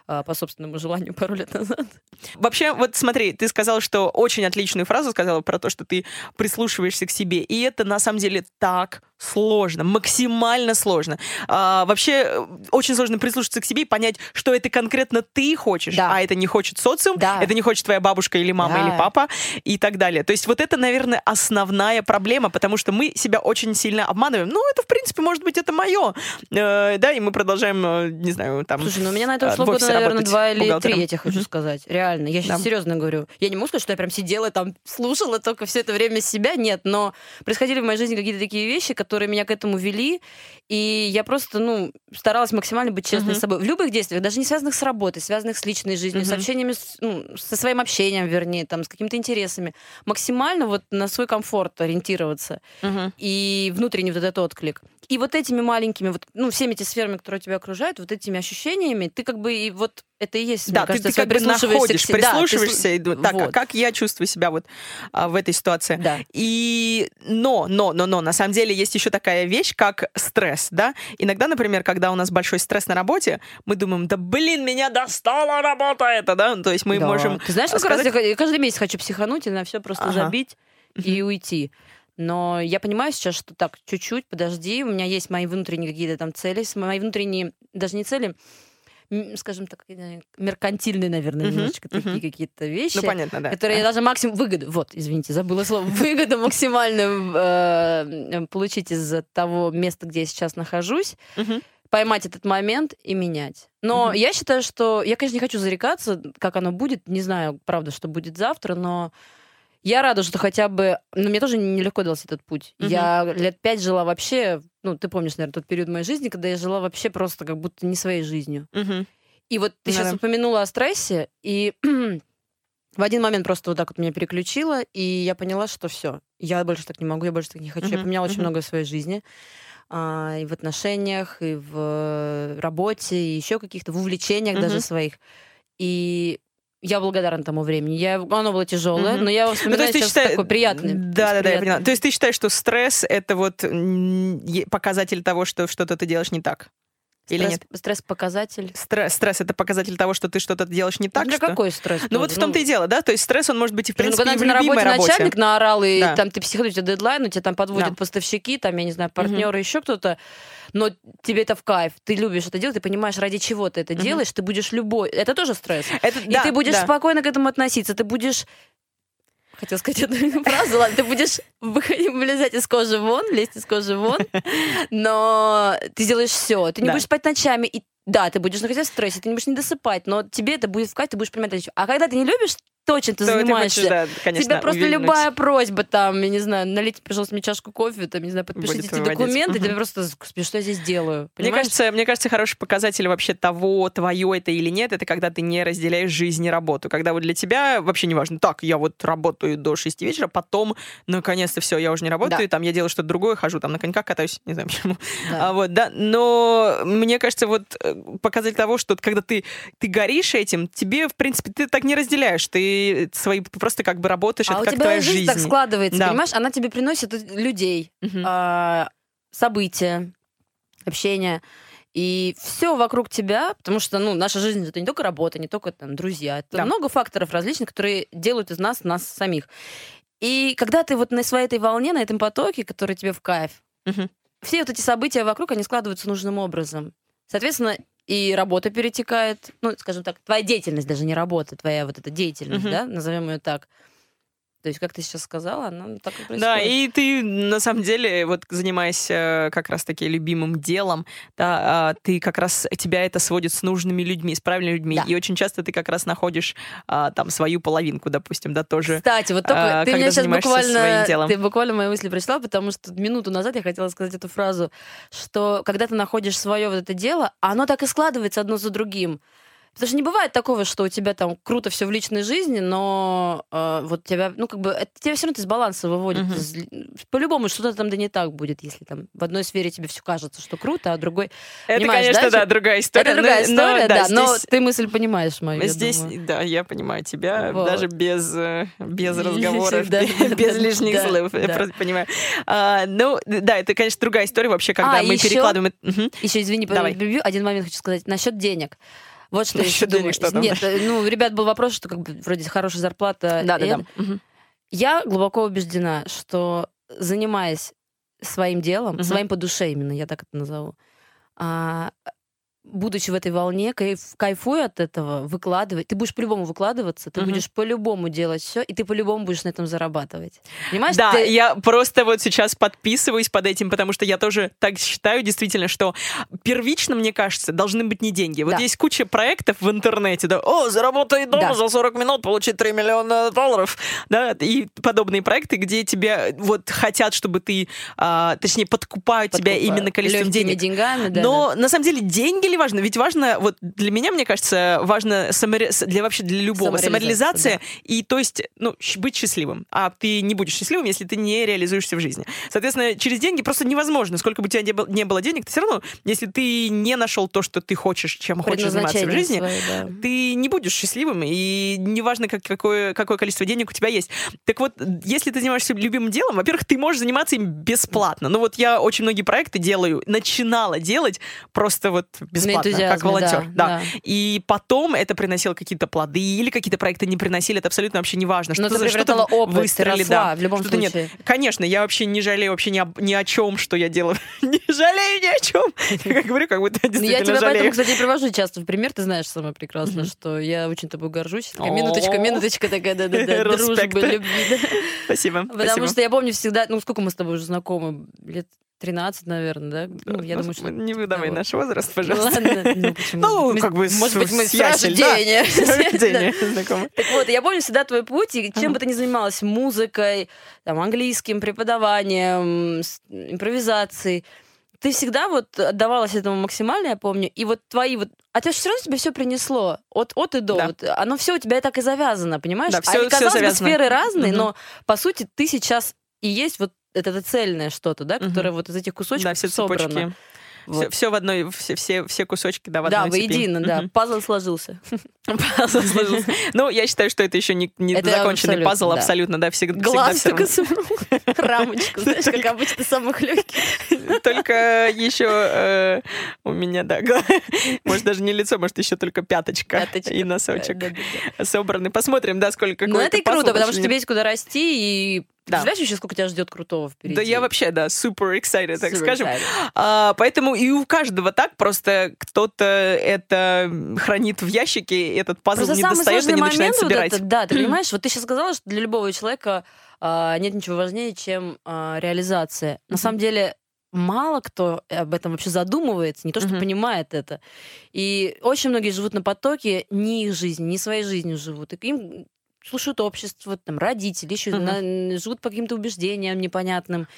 Speaker 3: а, по собственному желанию пару лет назад.
Speaker 2: Вообще, вот смотри, ты сказала, что очень отличную фразу сказала про то, что ты прислушиваешься к себе. И это на самом деле так сложно, максимально сложно. А, вообще, э, очень сложно прислушаться к себе и понять, что это конкретно ты хочешь,
Speaker 3: Да.
Speaker 2: а это не хочет социум,
Speaker 3: Да.
Speaker 2: это не хочет твоя бабушка или мама
Speaker 3: Да.
Speaker 2: или папа и так далее. То есть вот это, наверное, основная проблема, потому что мы себя очень сильно обманываем. Ну, это, в принципе, может быть, это мое. Э, да, и мы продолжаем, э, не знаю, там...
Speaker 3: Слушай, ну у меня на это
Speaker 2: э,
Speaker 3: ушло года, наверное, два или три, я тебе хочу
Speaker 2: Мгм.
Speaker 3: сказать. Реально. Я сейчас
Speaker 2: Да.
Speaker 3: серьезно говорю. Я не могу сказать, что я прям сидела там, слушала только все это время себя. Нет, но происходили в моей жизни какие-то такие вещи, которые меня к этому вели. И я просто, ну, старалась максимально быть честной
Speaker 2: Мгм.
Speaker 3: с собой. В любых действиях, даже не связанных с работой, связанных с личной жизнью, с
Speaker 2: Мгм.
Speaker 3: общениями, с, ну, со своим общением, вернее, там, с какими-то интересами. Максимально вот на свой комфорт ориентироваться
Speaker 2: Мгм.
Speaker 3: и внутренний вот этот отклик. И вот этими маленькими, вот, ну, всеми этими сферами, которые тебя окружают, вот этими ощущениями, ты как бы и вот это и есть,
Speaker 2: да, кажется, ты, ты как бы находишь, к... прислушиваешься, да, и так, а вот. а как я чувствую себя вот а, в этой ситуации.
Speaker 3: Да.
Speaker 2: И но, но, но, но, на самом деле есть еще такая вещь, как стресс, да. Иногда, например, когда у нас большой стресс на работе, мы думаем, да блин, меня достала работа это, да, то есть мы да. можем.
Speaker 3: Ты знаешь, сколько сказать... раз я каждый месяц хочу психануть и на все просто ага. забить и уйти. Но я понимаю сейчас, что так, чуть-чуть, подожди, у меня есть мои внутренние какие-то там цели, мои внутренние, даже не цели, скажем так, меркантильные, наверное, uh-huh, немножечко uh-huh. такие какие-то вещи,
Speaker 2: ну, понятно, да.
Speaker 3: которые я даже максимум выгоду, вот, извините, забыла слово, выгоду максимальную э, получить из того места, где я сейчас нахожусь, поймать этот момент и менять. Но я считаю, что я, конечно, не хочу зарекаться, как оно будет, не знаю, правда, что будет завтра, но я рада, что хотя бы... Ну, мне тоже нелегко дался этот путь. Угу. Я лет пять жила вообще... Ну, ты помнишь, наверное, тот период моей жизни, когда я жила вообще просто как будто не своей жизнью.
Speaker 2: Угу.
Speaker 3: И вот ты сейчас упомянула о стрессе, и в один момент просто вот так вот меня переключило, и я поняла, что все, я больше так не могу, я больше так не хочу. Uh-huh, я поменяла uh-huh. очень много в своей жизни. А, и в отношениях, и в работе, и еще каких-то, в увлечениях uh-huh. даже своих. И я благодарна тому времени. Я, оно было тяжелое, mm-hmm. но я его вспоминаю ну, то есть считаешь... такой приятный.
Speaker 2: Да, да, да, я поняла. То есть ты считаешь, что стресс это вот показатель того, что что-то ты делаешь не так? Или
Speaker 3: стресс,
Speaker 2: нет?
Speaker 3: Стресс-показатель.
Speaker 2: Стресс, стресс это показатель того, что ты что-то делаешь не так.
Speaker 3: Для
Speaker 2: что...
Speaker 3: какой стресс?
Speaker 2: Ну вот в том-то и дело, да? То есть стресс, он может быть и в принципе
Speaker 3: ну, когда
Speaker 2: и в
Speaker 3: на работе,
Speaker 2: работе
Speaker 3: начальник наорал, и да. там ты психуешь, у тебя дедлайн, у тебя там подводят да. поставщики, там, я не знаю, партнеры, угу. еще кто-то, но тебе это в кайф, ты любишь это делать, ты понимаешь, ради чего ты это угу. делаешь, ты будешь любой... Это тоже стресс. Это, и да, ты будешь да. спокойно к этому относиться, ты будешь хотела сказать одну фразу, ладно, ты будешь выходить, вылезать из кожи вон, лезть из кожи вон, но ты сделаешь все, ты не да. будешь спать ночами, и да, ты будешь находиться в стрессе, ты не будешь не досыпать, но тебе это будет в кайф, ты будешь понимать, а когда ты не любишь точно ты занимаешься. Ты хочешь, да, конечно, Тебе просто увильнуть. любая просьба, там, я не знаю, налейте, пожалуйста, мне чашку кофе, там, не знаю, подпишите эти документы, угу. тебе просто, господи, что я здесь делаю?
Speaker 2: Мне кажется, мне кажется, хороший показатель вообще того, твое это или нет, это когда ты не разделяешь жизнь и работу. Когда вот для тебя вообще не важно, так, я вот работаю до 6 вечера, потом, наконец-то, все, я уже не работаю, да. там, я делаю что-то другое, хожу там на коньках катаюсь, не знаю почему. Да. А, вот, да, но мне кажется, вот э, показатель того, что когда ты, ты горишь этим, тебе, в принципе, ты так не разделяешь, ты свои просто как бы работаешь, а это
Speaker 3: у
Speaker 2: как
Speaker 3: тебя
Speaker 2: твоя
Speaker 3: жизнь,
Speaker 2: жизнь.
Speaker 3: так складывается, да. понимаешь? Она тебе приносит людей, угу. э, события, общение. И все вокруг тебя, потому что, ну, наша жизнь это не только работа, не только там друзья, это да. много факторов различных, которые делают из нас нас самих. И когда ты вот на своей этой волне, на этом потоке, который тебе в кайф, угу. все вот эти события вокруг, они складываются нужным образом. Соответственно, и работа перетекает, ну, скажем так, твоя деятельность, даже не работа, твоя вот эта деятельность, uh-huh. да, назовем ее так, то есть, как ты сейчас сказала, она так и происходит.
Speaker 2: Да, и ты, на самом деле, вот занимаясь как раз-таки любимым делом, да, а, ты как раз, тебя это сводит с нужными людьми, с правильными людьми. Да. И очень часто ты как раз находишь а, там свою половинку, допустим, да, тоже.
Speaker 3: Кстати, вот только а, ты меня сейчас буквально, ты буквально мои мысли прочитала, потому что минуту назад я хотела сказать эту фразу, что когда ты находишь свое вот это дело, оно так и складывается одно за другим. Потому что не бывает такого, что у тебя там круто все в личной жизни, но э, вот тебя, ну, как бы, это тебя все равно из баланса выводит. Uh-huh. Из, по-любому что-то там да не так будет, если там в одной сфере тебе все кажется, что круто, а другой...
Speaker 2: Это, конечно, да, да, другая история.
Speaker 3: Это другая но, история, но, да, здесь... но ты мысль понимаешь мою,
Speaker 2: Здесь, да, я понимаю тебя, вот. даже без, э, без разговоров, без лишних слов, я просто понимаю. А, ну, да, это, конечно, другая история вообще, когда а, мы перекладываем...
Speaker 3: Еще, извини, один момент хочу сказать насчет денег. Вот что еще денег, что? Нет, ну, ребят, был вопрос, что как бы вроде хорошая зарплата.
Speaker 2: Да, да, да.
Speaker 3: Я глубоко убеждена, что занимаясь своим делом, своим по душе именно, я так это назову, а, будучи в этой волне, кайф, кайфуй от этого, выкладывать. Ты будешь по-любому выкладываться, ты uh-huh. будешь по-любому делать все, и ты по-любому будешь на этом зарабатывать. Понимаешь?
Speaker 2: Да,
Speaker 3: ты...
Speaker 2: я просто вот сейчас подписываюсь под этим, потому что я тоже так считаю, действительно, что первично, мне кажется, должны быть не деньги. Вот да. есть куча проектов в интернете, да, о, заработай дома да. за 40 минут, получи 3 миллиона долларов, да, и подобные проекты, где тебя вот хотят, чтобы ты, а, точнее, подкупают, подкупают тебя именно количеством денег.
Speaker 3: деньгами, да.
Speaker 2: Но да. на самом деле деньги ли важно. Ведь важно, вот для меня, мне кажется, важно самори... для вообще для любого самореализация, да. и то есть, ну, быть счастливым. А ты не будешь счастливым, если ты не реализуешься в жизни. Соответственно, через деньги просто невозможно. Сколько бы у тебя не было денег, ты все равно, если ты не нашел то, что ты хочешь, чем хочешь заниматься в жизни, свое, да. ты не будешь счастливым, и неважно, как, какое, какое количество денег у тебя есть. Так вот, если ты занимаешься любимым делом, во-первых, ты можешь заниматься им бесплатно. Ну вот я очень многие проекты делаю, начинала делать просто вот бесплатно, как волонтер. Да, да. да. И потом это приносило какие-то плоды, или какие-то проекты не приносили, это абсолютно вообще не важно.
Speaker 3: Что-то, ты что-то опыт, выстрелили, да. в любом случае. Нет.
Speaker 2: Конечно, я вообще не жалею вообще ни о, ни о чем, что я делаю. не жалею ни о чем. Я говорю, как будто действительно
Speaker 3: Я тебя поэтому, кстати, привожу часто в пример. Ты знаешь самое прекрасное, что я очень тобой горжусь. Минуточка, минуточка такая, да-да-да, дружбы, любви.
Speaker 2: Спасибо.
Speaker 3: Потому что я помню всегда, ну сколько мы с тобой уже знакомы? Лет 13, наверное, да?
Speaker 2: Ну, я думаю, что... Не выдавай того. наш возраст, пожалуйста.
Speaker 3: Ладно, ну почему? Ну,
Speaker 2: как бы
Speaker 3: Может быть, мы с рождения.
Speaker 2: знакомы.
Speaker 3: Так вот, я помню всегда твой путь, и чем бы ты ни занималась, музыкой, там, английским, преподаванием, импровизацией, ты всегда вот отдавалась этому максимально, я помню, и вот твои вот а ты все равно тебе все принесло от, от и до. Да. Вот, оно все у тебя так и завязано, понимаешь?
Speaker 2: Да, все,
Speaker 3: а, казалось
Speaker 2: все
Speaker 3: бы, сферы разные, угу. но по сути ты сейчас и есть вот это, это цельное что-то, да, которое угу. вот из этих кусочков да, все собрано. Цепочки.
Speaker 2: Вот. Все, все в одной, все, все, все кусочки, да, в одной
Speaker 3: Да, воедино, цепи. да. Пазл сложился.
Speaker 2: Пазл сложился. Ну, я считаю, что это еще не, не законченный пазл, абсолютно, да, всегда.
Speaker 3: Глаз только рамочку, знаешь, как обычно, самых легких.
Speaker 2: Только еще э, у меня, да, может, даже не лицо, может, еще только пяточка и носочек собраны. Посмотрим, да, сколько
Speaker 3: Ну, это и круто, потому что тебе есть куда расти, и да. Представляешь еще, сколько тебя ждет крутого впереди?
Speaker 2: Да я вообще, да, super excited, так super скажем. Excited. А, поэтому и у каждого так, просто кто-то это хранит в ящике, этот пазл просто не достает и не начинает собирать. Вот это,
Speaker 3: да, ты понимаешь, вот ты сейчас сказала, что для любого человека а, нет ничего важнее, чем а, реализация. На самом деле мало кто об этом вообще задумывается, не то, что mm-hmm. понимает это. И очень многие живут на потоке, не их жизнь, не своей жизнью живут. И им слушают общество, там, родители, еще угу. на, живут по каким-то убеждениям непонятным.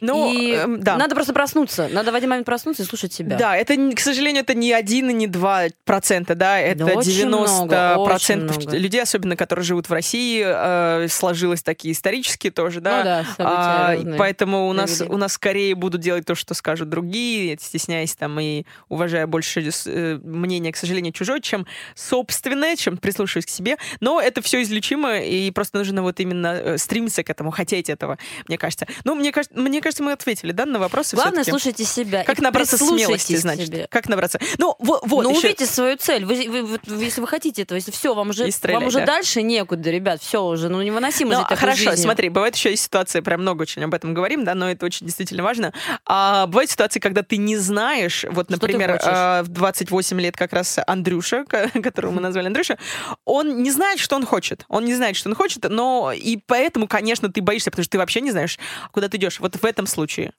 Speaker 3: Ну, и э, да. надо просто проснуться. Надо в один момент проснуться и слушать себя.
Speaker 2: Да, это, к сожалению, это не один и не два процента, да, это да 90 процентов людей, особенно которые живут в России, э, сложилось такие исторические тоже, да.
Speaker 3: Ну да, а,
Speaker 2: поэтому у нас, у нас скорее будут делать то, что скажут другие, стесняясь там и уважая больше э, мнение, к сожалению, чужое, чем собственное, чем прислушиваясь к себе. Но это все излечимо, и просто нужно вот именно э, стремиться к этому, хотеть этого, мне кажется. Ну, мне кажется, мне кажется, кажется, мы ответили, да, на вопросы.
Speaker 3: Главное, слушайте себя.
Speaker 2: Как набраться смелости, значит. Себе. Как набраться. Ну, вот, вот
Speaker 3: ну еще... увидите свою цель. Вы, вы, вы, если вы хотите этого, если все, вам уже, вам уже да. дальше некуда, ребят, все уже, ну невыносимо ну, жить
Speaker 2: Хорошо,
Speaker 3: жизнью.
Speaker 2: смотри, бывает еще и ситуация, прям много очень об этом говорим, да, но это очень действительно важно. А, бывают ситуации, когда ты не знаешь, вот, например, а, в 28 лет как раз Андрюша, которого мы назвали Андрюша, он не знает, что он хочет. Он не знает, что он хочет, но и поэтому, конечно, ты боишься, потому что ты вообще не знаешь, куда ты идешь. Вот в этом случае.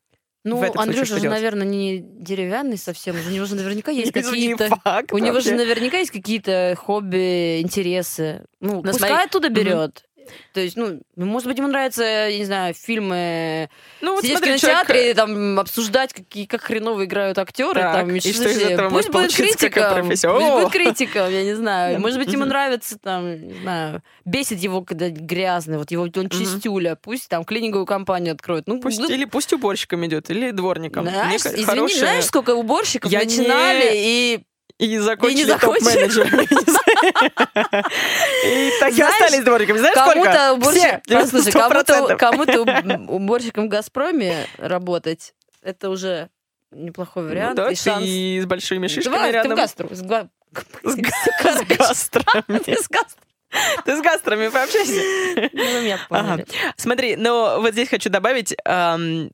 Speaker 3: Ну, Андрюша же, наверное, не деревянный совсем. У него же наверняка есть какие-то... У него же наверняка есть какие-то хобби, интересы. Ну, пускай оттуда берет. То есть, ну, может быть, ему нравятся, я не знаю, фильмы, ну, вот сидеть смотри, в кинотеатре, человек... там, обсуждать, какие, как хреново играют актеры. Так, там,
Speaker 2: и что из этого Пусть будет критика.
Speaker 3: Пусть будет критика, я не знаю. Может быть, ему нравится, там, не знаю, бесит его, когда грязный, вот его, он чистюля. Пусть там клининговую компанию откроет. Ну,
Speaker 2: пусть,
Speaker 3: ну...
Speaker 2: Или пусть уборщиком идет, или дворником.
Speaker 3: Знаешь, извини, хорошая... знаешь, сколько уборщиков я начинали не... и
Speaker 2: и закончили топ-менеджерами. И так и остались дворниками. Знаешь, сколько? Все,
Speaker 3: кому-то, кому-то уборщиком в «Газпроме» работать, это уже неплохой вариант. Ну, да,
Speaker 2: и, шанс... и с большими шишками Давай, рядом.
Speaker 3: Ты в гастру. С, га...
Speaker 2: с, с гастрами.
Speaker 3: с гастрами.
Speaker 2: Ты с гастрами пообщайся.
Speaker 3: Ну, меня ага.
Speaker 2: Смотри, но вот здесь хочу добавить, эм,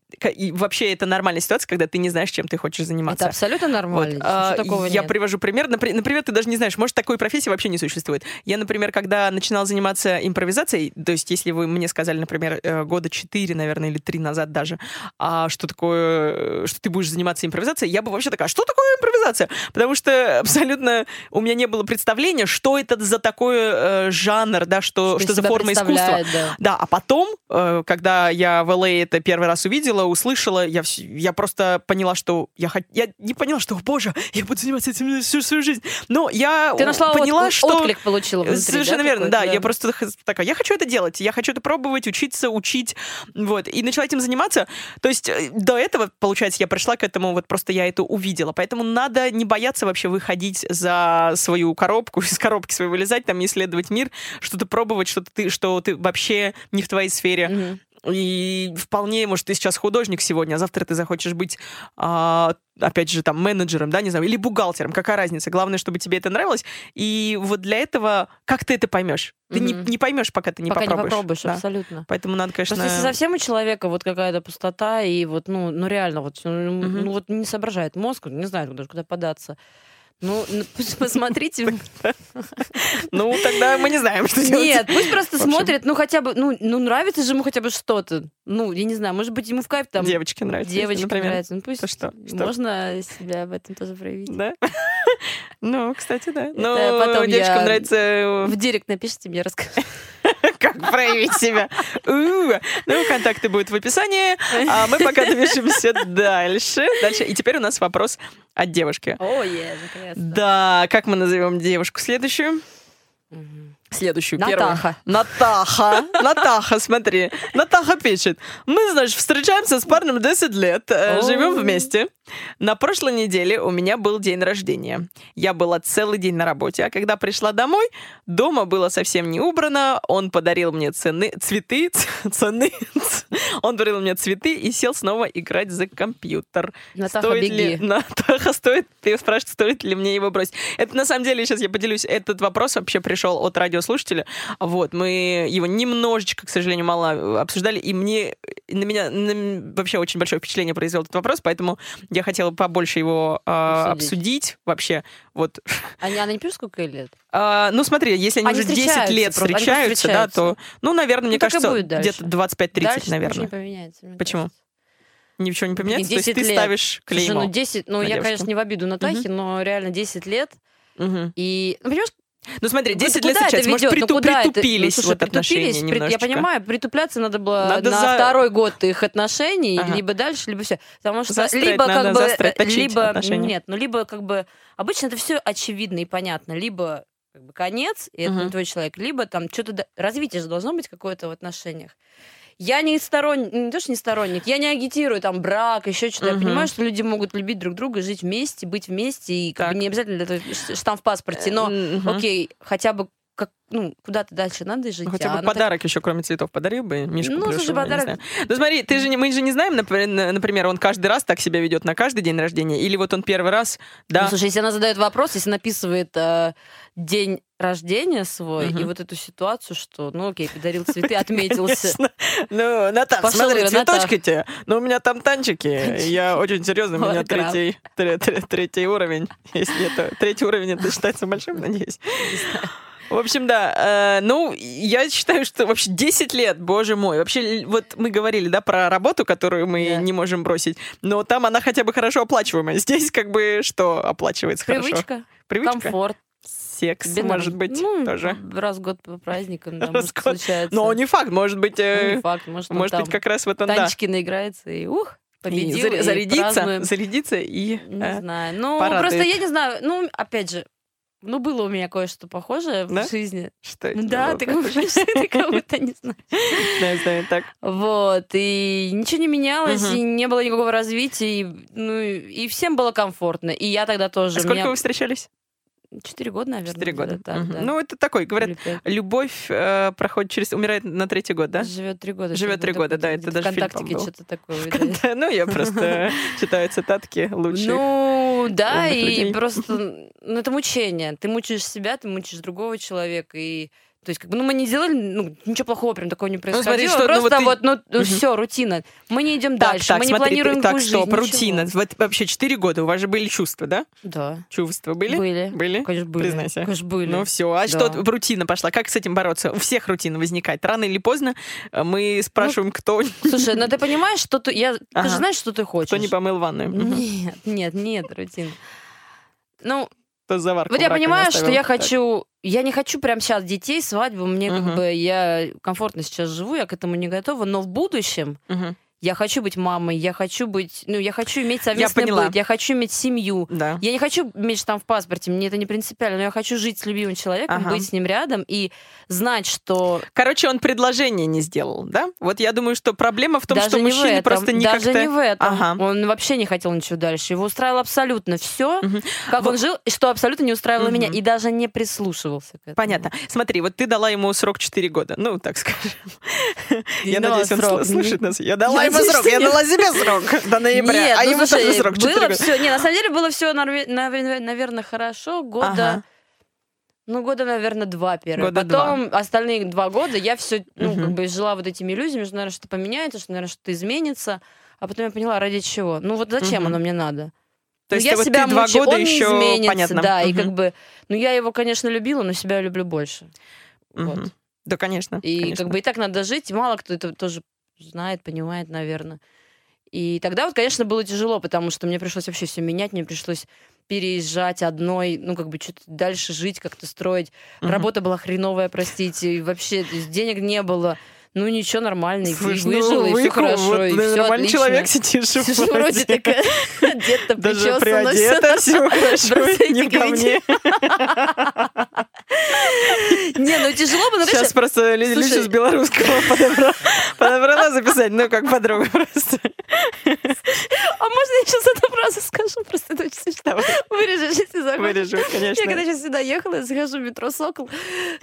Speaker 2: вообще это нормальная ситуация, когда ты не знаешь, чем ты хочешь заниматься.
Speaker 3: Это абсолютно нормально. Вот, а, такого
Speaker 2: я
Speaker 3: нет?
Speaker 2: привожу пример. Например, ты даже не знаешь, может, такой профессии вообще не существует. Я, например, когда начинала заниматься импровизацией, то есть если вы мне сказали, например, э, года 4, наверное, или 3 назад даже, а что такое, что ты будешь заниматься импровизацией, я бы вообще такая, что такое импровизация? Потому что абсолютно у меня не было представления, что это за такое э, за жанр, да, что, что, что за форма искусства. Да. да, а потом, э, когда я в LA это первый раз увидела, услышала, я, я просто поняла, что я, я не поняла, что, боже, я буду заниматься этим всю свою жизнь. Но я
Speaker 3: Ты нашла
Speaker 2: поняла,
Speaker 3: от,
Speaker 2: что...
Speaker 3: отклик получила внутри,
Speaker 2: Совершенно
Speaker 3: да,
Speaker 2: верно, да. Я просто такая, я хочу это делать, я хочу это пробовать, учиться, учить, вот. И начала этим заниматься. То есть э, до этого, получается, я пришла к этому, вот просто я это увидела. Поэтому надо не бояться вообще выходить за свою коробку, из коробки своей вылезать, там, исследовать мир, что-то пробовать, что-то ты, что ты вообще не в твоей сфере. Mm-hmm. И вполне, может, ты сейчас художник сегодня, а завтра ты захочешь быть, а, опять же, там, менеджером, да, не знаю, или бухгалтером, какая разница. Главное, чтобы тебе это нравилось. И вот для этого, как ты это поймешь? Ты mm-hmm. не, не поймешь, пока ты не
Speaker 3: пока
Speaker 2: попробуешь.
Speaker 3: не попробуешь,
Speaker 2: да.
Speaker 3: абсолютно.
Speaker 2: Поэтому надо, конечно...
Speaker 3: Просто если совсем у человека вот какая-то пустота, и вот, ну, ну реально, вот, mm-hmm. ну, вот не соображает мозг, не знает, куда, куда податься. Ну, посмотрите.
Speaker 2: Ну, тогда мы не знаем, что делать.
Speaker 3: Нет, пусть просто смотрит, ну, хотя бы, ну, ну, нравится же ему хотя бы что-то. Ну, я не знаю, может быть, ему в кайф там...
Speaker 2: Девочке нравится.
Speaker 3: Девочке нравится. Ну, пусть
Speaker 2: что?
Speaker 3: можно себя в этом тоже проявить.
Speaker 2: Да? Ну, кстати, да. Но потом девочкам нравится... Э,
Speaker 3: в директ напишите мне, расскажите.
Speaker 2: Как проявить себя. Ну, контакты будут в описании. А мы пока движемся дальше. Дальше. И теперь у нас вопрос от девушки.
Speaker 3: О,
Speaker 2: Да, как мы назовем девушку следующую? Следующую,
Speaker 3: Натаха.
Speaker 2: первую. Натаха. Натаха, смотри. Натаха пишет. Мы, значит, встречаемся с парнем 10 лет, э, живем вместе. На прошлой неделе у меня был день рождения. Я была целый день на работе, а когда пришла домой, дома было совсем не убрано. Он подарил мне цены, цветы, цены. Он подарил мне цветы и сел снова играть за компьютер.
Speaker 3: Натаха, стоит беги.
Speaker 2: Ли, Натаха, стоит, ты спрашиваешь, стоит ли мне его бросить. Это на самом деле, сейчас я поделюсь, этот вопрос вообще пришел от радиослушателя. Вот, мы его немножечко, к сожалению, мало обсуждали, и мне, на меня на, вообще очень большое впечатление произвел этот вопрос, поэтому я хотела побольше его э, обсудить. вообще. Вот.
Speaker 3: Они, она не пишет, сколько ей лет?
Speaker 2: А, ну, смотри, если они, они уже 10 лет просто. встречаются, да, то, ну, наверное, ну, мне кажется, где-то 25-30, наверное.
Speaker 3: не поменяется.
Speaker 2: Почему?
Speaker 3: Кажется.
Speaker 2: Ничего не поменяется?
Speaker 3: 10
Speaker 2: То есть
Speaker 3: лет.
Speaker 2: ты ставишь клеймо
Speaker 3: Слушай, ну 10, ну я, девушку. конечно, не в обиду Натахи, угу. но реально 10 лет.
Speaker 2: Угу.
Speaker 3: И, ну, понимаешь,
Speaker 2: ну смотри, 10 лет встречаются, может, приту, ну, притупились ну, слушай, вот отношения
Speaker 3: при, Я понимаю, притупляться надо было надо на за... второй год их отношений, ага. либо дальше, либо все. Потому что застрять либо как бы...
Speaker 2: Застрять,
Speaker 3: либо
Speaker 2: отношения.
Speaker 3: Нет, ну либо как бы... Обычно это все очевидно и понятно. Либо как бы конец, и это угу. не твой человек, либо там что-то... Развитие же должно быть какое-то в отношениях. Я не сторонник, не то, что не сторонник, я не агитирую там брак, еще что-то. Угу. Я понимаю, что люди могут любить друг друга, жить вместе, быть вместе, и как бы не обязательно этого штамп в паспорте, но угу. окей, хотя бы как, ну, куда-то дальше надо жить.
Speaker 2: Ну, хотя бы
Speaker 3: а
Speaker 2: подарок так... еще, кроме цветов, подарил бы Мишку
Speaker 3: Ну, слушай, подарок...
Speaker 2: Ну, смотри, ты же, мы же не знаем, например, он каждый раз так себя ведет на каждый день рождения, или вот он первый раз, да...
Speaker 3: Ну, слушай, если она задает вопрос, если написывает э, день рождения свой угу. и вот эту ситуацию, что, ну, окей, подарил цветы, отметился.
Speaker 2: Ну, Наташ, смотри, цветочки тебе, но у меня там танчики, я очень серьезный, у меня третий, третий уровень, если это, третий уровень, это считается большим, надеюсь. В общем, да. Э, ну, я считаю, что вообще 10 лет, боже мой. Вообще, вот мы говорили, да, про работу, которую мы yeah. не можем бросить, но там она хотя бы хорошо оплачиваемая. Здесь как бы что оплачивается
Speaker 3: Привычка,
Speaker 2: хорошо? Привычка.
Speaker 3: Комфорт.
Speaker 2: Секс, Тебе может быть,
Speaker 3: ну,
Speaker 2: тоже.
Speaker 3: Раз в год по праздникам, да, раз может, случается.
Speaker 2: Но не факт, может быть...
Speaker 3: Ну, не факт, может,
Speaker 2: может быть, как раз в этом,
Speaker 3: танчики да. наиграется, и ух, победил,
Speaker 2: и, зарядиться, и зарядиться и
Speaker 3: Не э, знаю. Ну, порадует. просто я не знаю, ну, опять же, ну, было у меня кое-что похожее да? в жизни.
Speaker 2: Что это
Speaker 3: Да, ты говоришь, ты как будто не знаешь.
Speaker 2: Знаю, знаю, так.
Speaker 3: Вот, и ничего не менялось, и не было никакого развития, и, ну, и всем было комфортно. И я тогда тоже...
Speaker 2: А сколько вы встречались?
Speaker 3: Четыре года, наверное.
Speaker 2: Четыре года.
Speaker 3: Да, угу.
Speaker 2: да. Ну, это такой, говорят, любовь э, проходит через... Умирает на третий год, да?
Speaker 3: Живет три года.
Speaker 2: Живет три года, да, это даже фильм
Speaker 3: был. что-то такое.
Speaker 2: Ну, я просто читаю цитатки лучших.
Speaker 3: Ну, да, и просто... Ну, это мучение. Ты мучаешь себя, ты мучаешь другого человека, и то есть, как бы, ну, мы не сделали, ну, ничего плохого прям такого не происходило. Ну, смотри, что, Просто ну, вот, ты... вот ну, угу. все, рутина. Мы не идем так, дальше, так, мы не смотри, планируем
Speaker 2: Так,
Speaker 3: жизнь,
Speaker 2: стоп, рутина. Вот вообще 4 года, у вас же были чувства, да?
Speaker 3: Да.
Speaker 2: Чувства были?
Speaker 3: Были.
Speaker 2: Были?
Speaker 3: Конечно, были.
Speaker 2: Признайся.
Speaker 3: Конечно, были.
Speaker 2: Ну, все. А да. что рутина пошла? Как с этим бороться? У всех рутина возникает. Рано или поздно э, мы спрашиваем, ну, кто...
Speaker 3: Слушай, ну ты понимаешь, что ты... Я... Ага. Ты же знаешь, что ты хочешь.
Speaker 2: Кто не помыл ванную?
Speaker 3: Нет, нет, нет, рутина. Ну,
Speaker 2: заварку
Speaker 3: вот я понимаю, что я хочу я не хочу прямо сейчас детей, свадьбу. Мне uh-huh. как бы я комфортно сейчас живу, я к этому не готова. Но в будущем uh-huh я хочу быть мамой, я хочу быть, ну, я хочу иметь совместный я быт, я хочу иметь семью. Да. Я не хочу иметь там в паспорте, мне это не принципиально, но я хочу жить с любимым человеком, ага. быть с ним рядом и знать, что...
Speaker 2: Короче, он предложение не сделал, да? Вот я думаю, что проблема в том, Даже что мужчины этом. просто не
Speaker 3: Даже не в этом. Ага. Он вообще не хотел ничего дальше. Его устраивало абсолютно все, угу. как вот. он жил, что абсолютно не устраивало угу. меня, и даже не прислушивался к этому.
Speaker 2: Понятно. Смотри, вот ты дала ему срок 4 года, ну, так скажем. Я надеюсь, он слышит нас. Я дала ему срок, я дала себе срок до ноября, Нет, а ну, ему слушай, тоже срок
Speaker 3: было все, не, на самом деле было все, наверное, хорошо, года... Ну, года, наверное, два первых. Года Потом два. остальные два года я все, ну, угу. как бы жила вот этими иллюзиями, что, наверное, что-то поменяется, что, наверное, что-то изменится. А потом я поняла, ради чего. Ну, вот зачем угу. оно мне надо?
Speaker 2: То ну, есть я вот себя ты два мучаю, года
Speaker 3: он
Speaker 2: еще
Speaker 3: не изменится,
Speaker 2: понятно.
Speaker 3: Да, угу. и как бы, ну, я его, конечно, любила, но себя я люблю больше. Угу. Вот.
Speaker 2: Да, конечно.
Speaker 3: И
Speaker 2: конечно.
Speaker 3: как бы и так надо жить, мало кто это тоже знает, понимает, наверное. И тогда вот, конечно, было тяжело, потому что мне пришлось вообще все менять, мне пришлось переезжать одной, ну, как бы что-то дальше жить, как-то строить. Uh-huh. Работа была хреновая, простите, и вообще денег не было. Ну ничего, нормально, Слышь, и выжил, ну, и все хорошо, вот, и все нормальный отлично.
Speaker 2: человек сидишь
Speaker 3: Сижу вроде такая, где-то
Speaker 2: Даже приодета, все хорошо, не ко мне.
Speaker 3: Не, ну тяжело было.
Speaker 2: Сейчас просто Лиша с белорусского подобрала записать, ну как подруга просто.
Speaker 3: А можно я сейчас эту фразу скажу? Просто это очень смешно. Вырежешь, если захочешь.
Speaker 2: Вырежу, конечно.
Speaker 3: Я когда сейчас сюда ехала, я захожу в метро «Сокол»,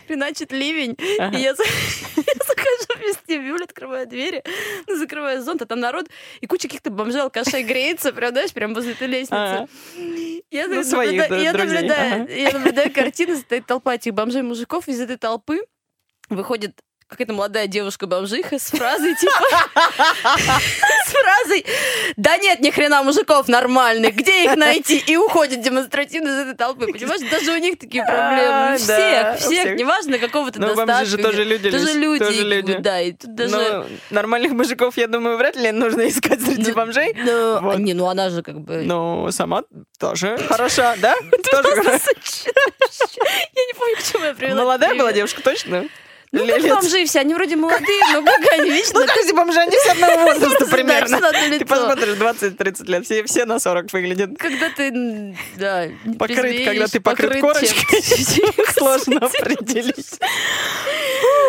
Speaker 3: хреначит ливень, и я захожу в вестибюль, открываю двери, закрываю зонт, а там народ, и куча каких-то бомжей, алкашей греется, прям, знаешь, прям возле этой лестницы. Я, ну, своих, наблюдаю, я, наблюдаю, я наблюдаю картины, стоит толпа этих бомжей-мужиков, из этой толпы. Выходит какая-то молодая девушка-бомжиха с фразой типа... С фразой «Да нет, ни хрена мужиков нормальных, где их найти?» И уходит демонстративно из этой толпы. Понимаешь, даже у них такие проблемы. Всех, всех, неважно, какого-то
Speaker 2: Ну, бомжи же тоже люди.
Speaker 3: Тоже люди. Да, и тут даже...
Speaker 2: Нормальных мужиков, я думаю, вряд ли нужно искать среди ну, бомжей.
Speaker 3: Ну, не, ну она же как бы...
Speaker 2: Ну, сама тоже хороша, да? Тоже
Speaker 3: Я не помню, к чему я привела.
Speaker 2: Молодая была девушка, точно?
Speaker 3: Ну, как бомжи все, они вроде молодые, но как они вечно...
Speaker 2: Ну, как эти бомжи, они все одного возраста примерно. Ты посмотришь, 20-30 лет, все, все на 40 выглядят.
Speaker 3: Когда ты, да,
Speaker 2: Покрыт, когда ты покрыт корочкой, сложно определить.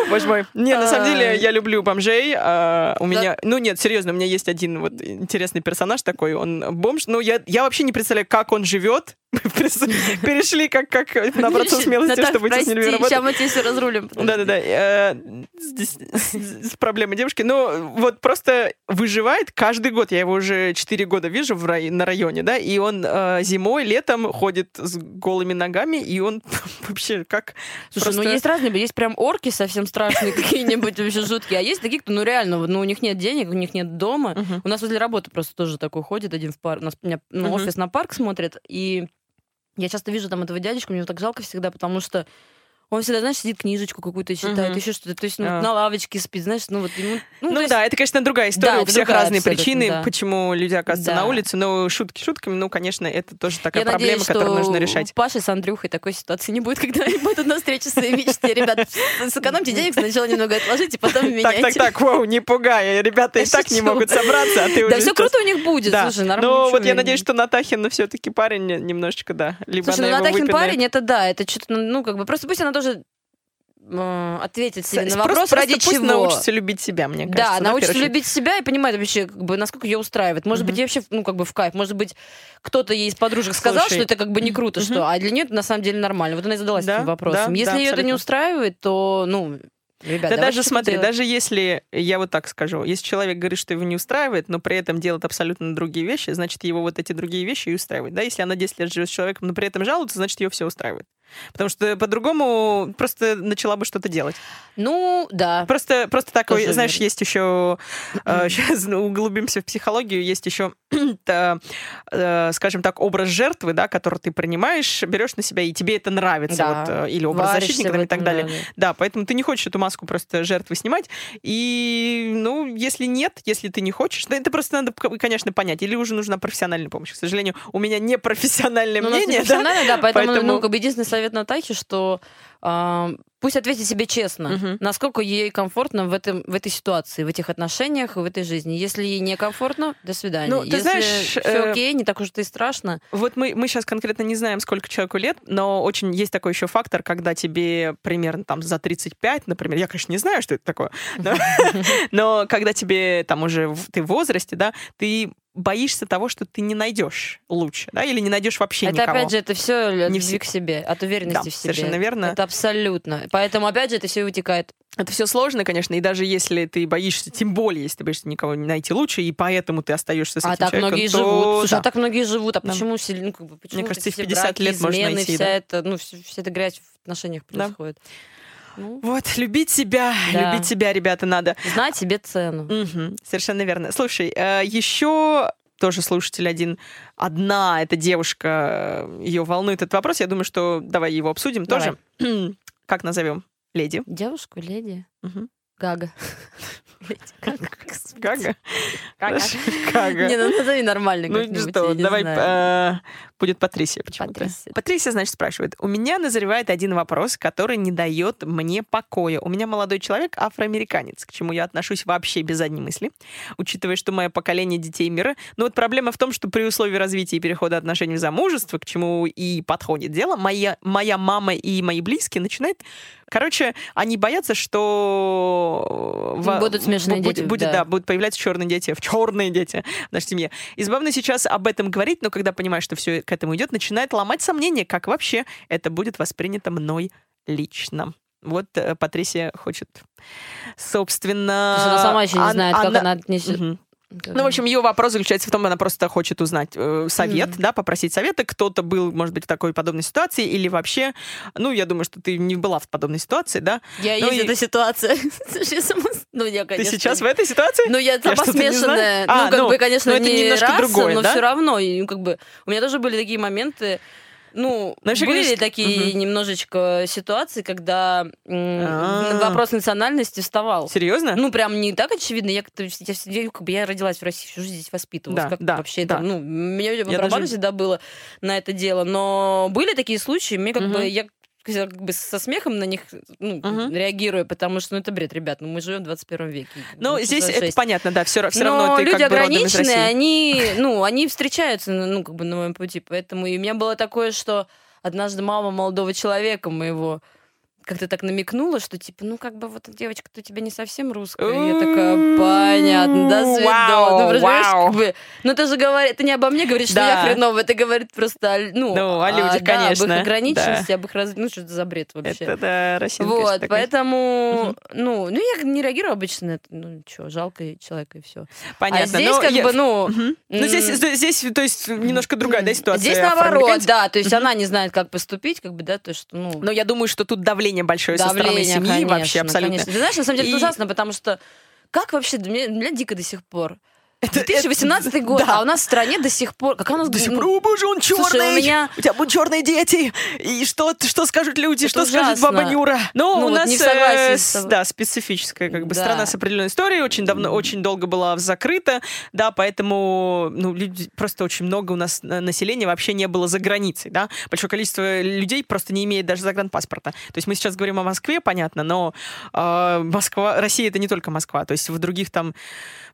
Speaker 2: Боже мой. Не, на самом деле, я люблю бомжей. А, у меня, ну нет, серьезно, у меня есть один вот интересный персонаж такой, он бомж. Ну, я вообще не представляю, как он живет, перешли как, как набраться смелости, чтобы идти с ними работать.
Speaker 3: Сейчас мы тебе все разрулим.
Speaker 2: Да-да-да. Э, здесь с проблемой девушки. Но вот просто выживает каждый год. Я его уже 4 года вижу в рай, на районе, да, и он э, зимой, летом ходит с голыми ногами, и он вообще как...
Speaker 3: Слушай, ну есть разные, есть прям орки совсем страшные какие-нибудь вообще жуткие, а есть такие, кто, ну реально, ну у них нет денег, у них нет дома. У нас возле работы просто тоже такой ходит один в парк, у нас ну, офис на парк смотрит, и я часто вижу там этого дядечку, мне его так жалко всегда, потому что он всегда, знаешь, сидит книжечку какую-то читает, угу. еще что-то. То есть ну, а. на лавочке спит, знаешь, ну вот ему...
Speaker 2: Ну, ну
Speaker 3: есть...
Speaker 2: да, это, конечно, другая история. Да, У всех разные причины, да. почему люди оказываются да. на улице. Но шутки шутками, ну, конечно, это тоже такая
Speaker 3: Я
Speaker 2: проблема,
Speaker 3: надеюсь,
Speaker 2: которую нужно решать.
Speaker 3: Паша с Андрюхой такой ситуации не будет, когда они будут на встрече своей мечте. Ребят, сэкономьте денег, сначала немного отложите, потом меняйте.
Speaker 2: Так, так, так, вау, не пугай. Ребята и так не могут собраться, а ты
Speaker 3: Да, все круто у них будет, слушай, нормально.
Speaker 2: Ну, вот я надеюсь, что Натахин все-таки парень немножечко, да.
Speaker 3: Слушай, ну Натахин парень, это да, это что-то, ну, как бы, просто пусть она тоже ответить себе на вопрос, просто, ради просто чего.
Speaker 2: научится любить себя, мне кажется.
Speaker 3: Да, научится любить себя и понимает вообще, как бы, насколько ее устраивает. Может mm-hmm. быть, ей вообще, ну, как бы в кайф. Может быть, кто-то ей из подружек сказал, Слушай. что это как бы не круто, mm-hmm. что, а для нее это на самом деле нормально. Вот она и задалась да, этим вопросом. Да, Если да, ее это не устраивает, то, ну, Ребят,
Speaker 2: да даже смотри, делать. даже если, я вот так скажу, если человек говорит, что его не устраивает, но при этом делает абсолютно другие вещи, значит, его вот эти другие вещи и устраивают. Да, если она 10 лет живет с человеком, но при этом жалуется, значит, ее все устраивает. Потому что по-другому просто начала бы что-то делать.
Speaker 3: Ну, да.
Speaker 2: Просто, просто такой, Тоже знаешь, верно. есть еще... Э, сейчас углубимся в психологию, есть еще э, скажем так, образ жертвы, да, который ты принимаешь, берешь на себя, и тебе это нравится, да. вот, э, или образ Варишься защитника и так далее. Да, да, поэтому ты не хочешь эту маску просто жертвы снимать, и, ну, если нет, если ты не хочешь, ну, это просто надо, конечно, понять, или уже нужна профессиональная помощь. К сожалению, у меня не профессиональное ну, мнение.
Speaker 3: да, да, поэтому, поэтому... ну, как бы единственный совет Натахи, что пусть ответит себе честно, угу. насколько ей комфортно в, этом, в этой ситуации, в этих отношениях, в этой жизни. Если ей некомфортно, до свидания. Ну, ты Если знаешь, все э... окей, не так уж это и страшно.
Speaker 2: Вот мы, мы сейчас конкретно не знаем, сколько человеку лет, но очень есть такой еще фактор, когда тебе примерно там за 35, например, я, конечно, не знаю, что это такое, но когда тебе там уже ты в возрасте, да, ты боишься того, что ты не найдешь лучше, да, или не найдешь вообще
Speaker 3: это,
Speaker 2: никого.
Speaker 3: опять же, это все не любви к себе, от уверенности да, в себе.
Speaker 2: совершенно верно.
Speaker 3: Это абсолютно. Поэтому, опять же, это все вытекает.
Speaker 2: Это все сложно, конечно, и даже если ты боишься, тем более, если ты боишься никого не найти лучше, и поэтому ты остаешься с а этим
Speaker 3: так
Speaker 2: человеком,
Speaker 3: многие
Speaker 2: то...
Speaker 3: живут. Слушай, да. а так многие живут. А да. почему, ну, как бы, почему
Speaker 2: Мне кажется, в 50 браки, лет
Speaker 3: измены,
Speaker 2: можно найти.
Speaker 3: Вся,
Speaker 2: да.
Speaker 3: эта, ну, вся, вся эта грязь в отношениях происходит. Да.
Speaker 2: Ну. Вот, любить себя, да. любить себя, ребята, надо.
Speaker 3: Знать себе цену.
Speaker 2: Угу, совершенно верно. Слушай, э, еще тоже слушатель один, одна эта девушка, ее волнует этот вопрос. Я думаю, что давай его обсудим давай. тоже. как назовем? Леди.
Speaker 3: Девушку, леди. Угу. Гага.
Speaker 2: Гага?
Speaker 3: Гага. Не, ну назови нормально
Speaker 2: Ну что, давай э, будет Патрисия почему-то. Патрисия, значит, спрашивает. У меня назревает один вопрос, который не дает мне покоя. У меня молодой человек афроамериканец, к чему я отношусь вообще без задней мысли, учитывая, что мое поколение детей мира. Но вот проблема в том, что при условии развития и перехода отношений в замужество, к чему и подходит дело, моя, моя мама и мои близкие начинают Короче, они боятся, что
Speaker 3: будут смешные
Speaker 2: будет,
Speaker 3: дети.
Speaker 2: Будет, да. да, будут появляться черные дети, в черные дети в нашей семье. И забавно сейчас об этом говорить, но когда понимаешь, что все к этому идет, начинает ломать сомнения, как вообще это будет воспринято мной лично. Вот э, Патрисия хочет, собственно...
Speaker 3: Она сама еще не знает, она, как она отнесет. Угу.
Speaker 2: Ну, в общем, ее вопрос заключается в том, она просто хочет узнать э, совет, mm-hmm. да, попросить совета. Кто-то был, может быть, в такой подобной ситуации, или вообще, ну, я думаю, что ты не была в подобной ситуации, да?
Speaker 3: Я ну, есть и... эта ситуация.
Speaker 2: ну, я, конечно. Ты сейчас в этой ситуации?
Speaker 3: Ну, я сама смешанная. Ну, как ну, бы, конечно, ну, не немножко раса, другое, но все равно, как бы, у меня тоже были такие моменты, ну, Знаешь, были конечно... такие угу. немножечко ситуации, когда м- вопрос национальности вставал.
Speaker 2: Серьезно?
Speaker 3: Ну, прям не так очевидно. Я, я, как бы, я родилась в России, всю жизнь здесь воспитывалась. Да, как да, вообще да. это, ну, меня я даже... всегда было на это дело. Но были такие случаи, мне как угу. бы, я как бы со смехом на них ну, угу. реагирую, потому что ну, это бред, ребят, ну мы живем в 21 веке.
Speaker 2: Ну, здесь это понятно, да, все, все
Speaker 3: Но
Speaker 2: равно
Speaker 3: ты люди
Speaker 2: как бы
Speaker 3: ограниченные, они, ну, они встречаются, ну, как бы на моем пути, поэтому и у меня было такое, что однажды мама молодого человека моего как-то так намекнула, что типа, ну как бы вот девочка-то у тебя не совсем русская. И я такая, понятно, до свидания. Ну, как бы, ну это же говорит, это не обо мне говорит, что я хреновая, это говорит просто, ну,
Speaker 2: ну о людях, конечно.
Speaker 3: об их ограниченности, об их раз... ну что это за бред вообще.
Speaker 2: Это да, Россия,
Speaker 3: Вот, поэтому, ну, ну я не реагирую обычно на это, ну что, жалко человека и все.
Speaker 2: Понятно.
Speaker 3: А здесь как бы, ну...
Speaker 2: Ну здесь, здесь, то есть, немножко другая, да, ситуация.
Speaker 3: Здесь наоборот, да, то есть она не знает, как поступить, как бы, да, то есть, ну...
Speaker 2: Но я думаю, что тут давление давление большое давление, со стороны семьи конечно, вообще абсолютно.
Speaker 3: Конечно. Ты знаешь, на самом деле и... это ужасно, потому что как вообще, для меня дико до сих пор. Это, 2018 это, год, да. а у нас в стране до сих пор... Как у нас...
Speaker 2: До сих пор, о боже, он черный! Слушай, у, меня... у тебя будут черные дети! И что, что скажут люди? Это что ужасно. скажет баба Нюра? Ну, ну у вот нас... Э, с, да, специфическая как бы да. страна с определенной историей, очень давно, очень долго была закрыта, да, поэтому, ну, люди, просто очень много у нас населения вообще не было за границей, да, большое количество людей просто не имеет даже загранпаспорта. То есть мы сейчас говорим о Москве, понятно, но э, Москва, Россия это не только Москва, то есть в других там,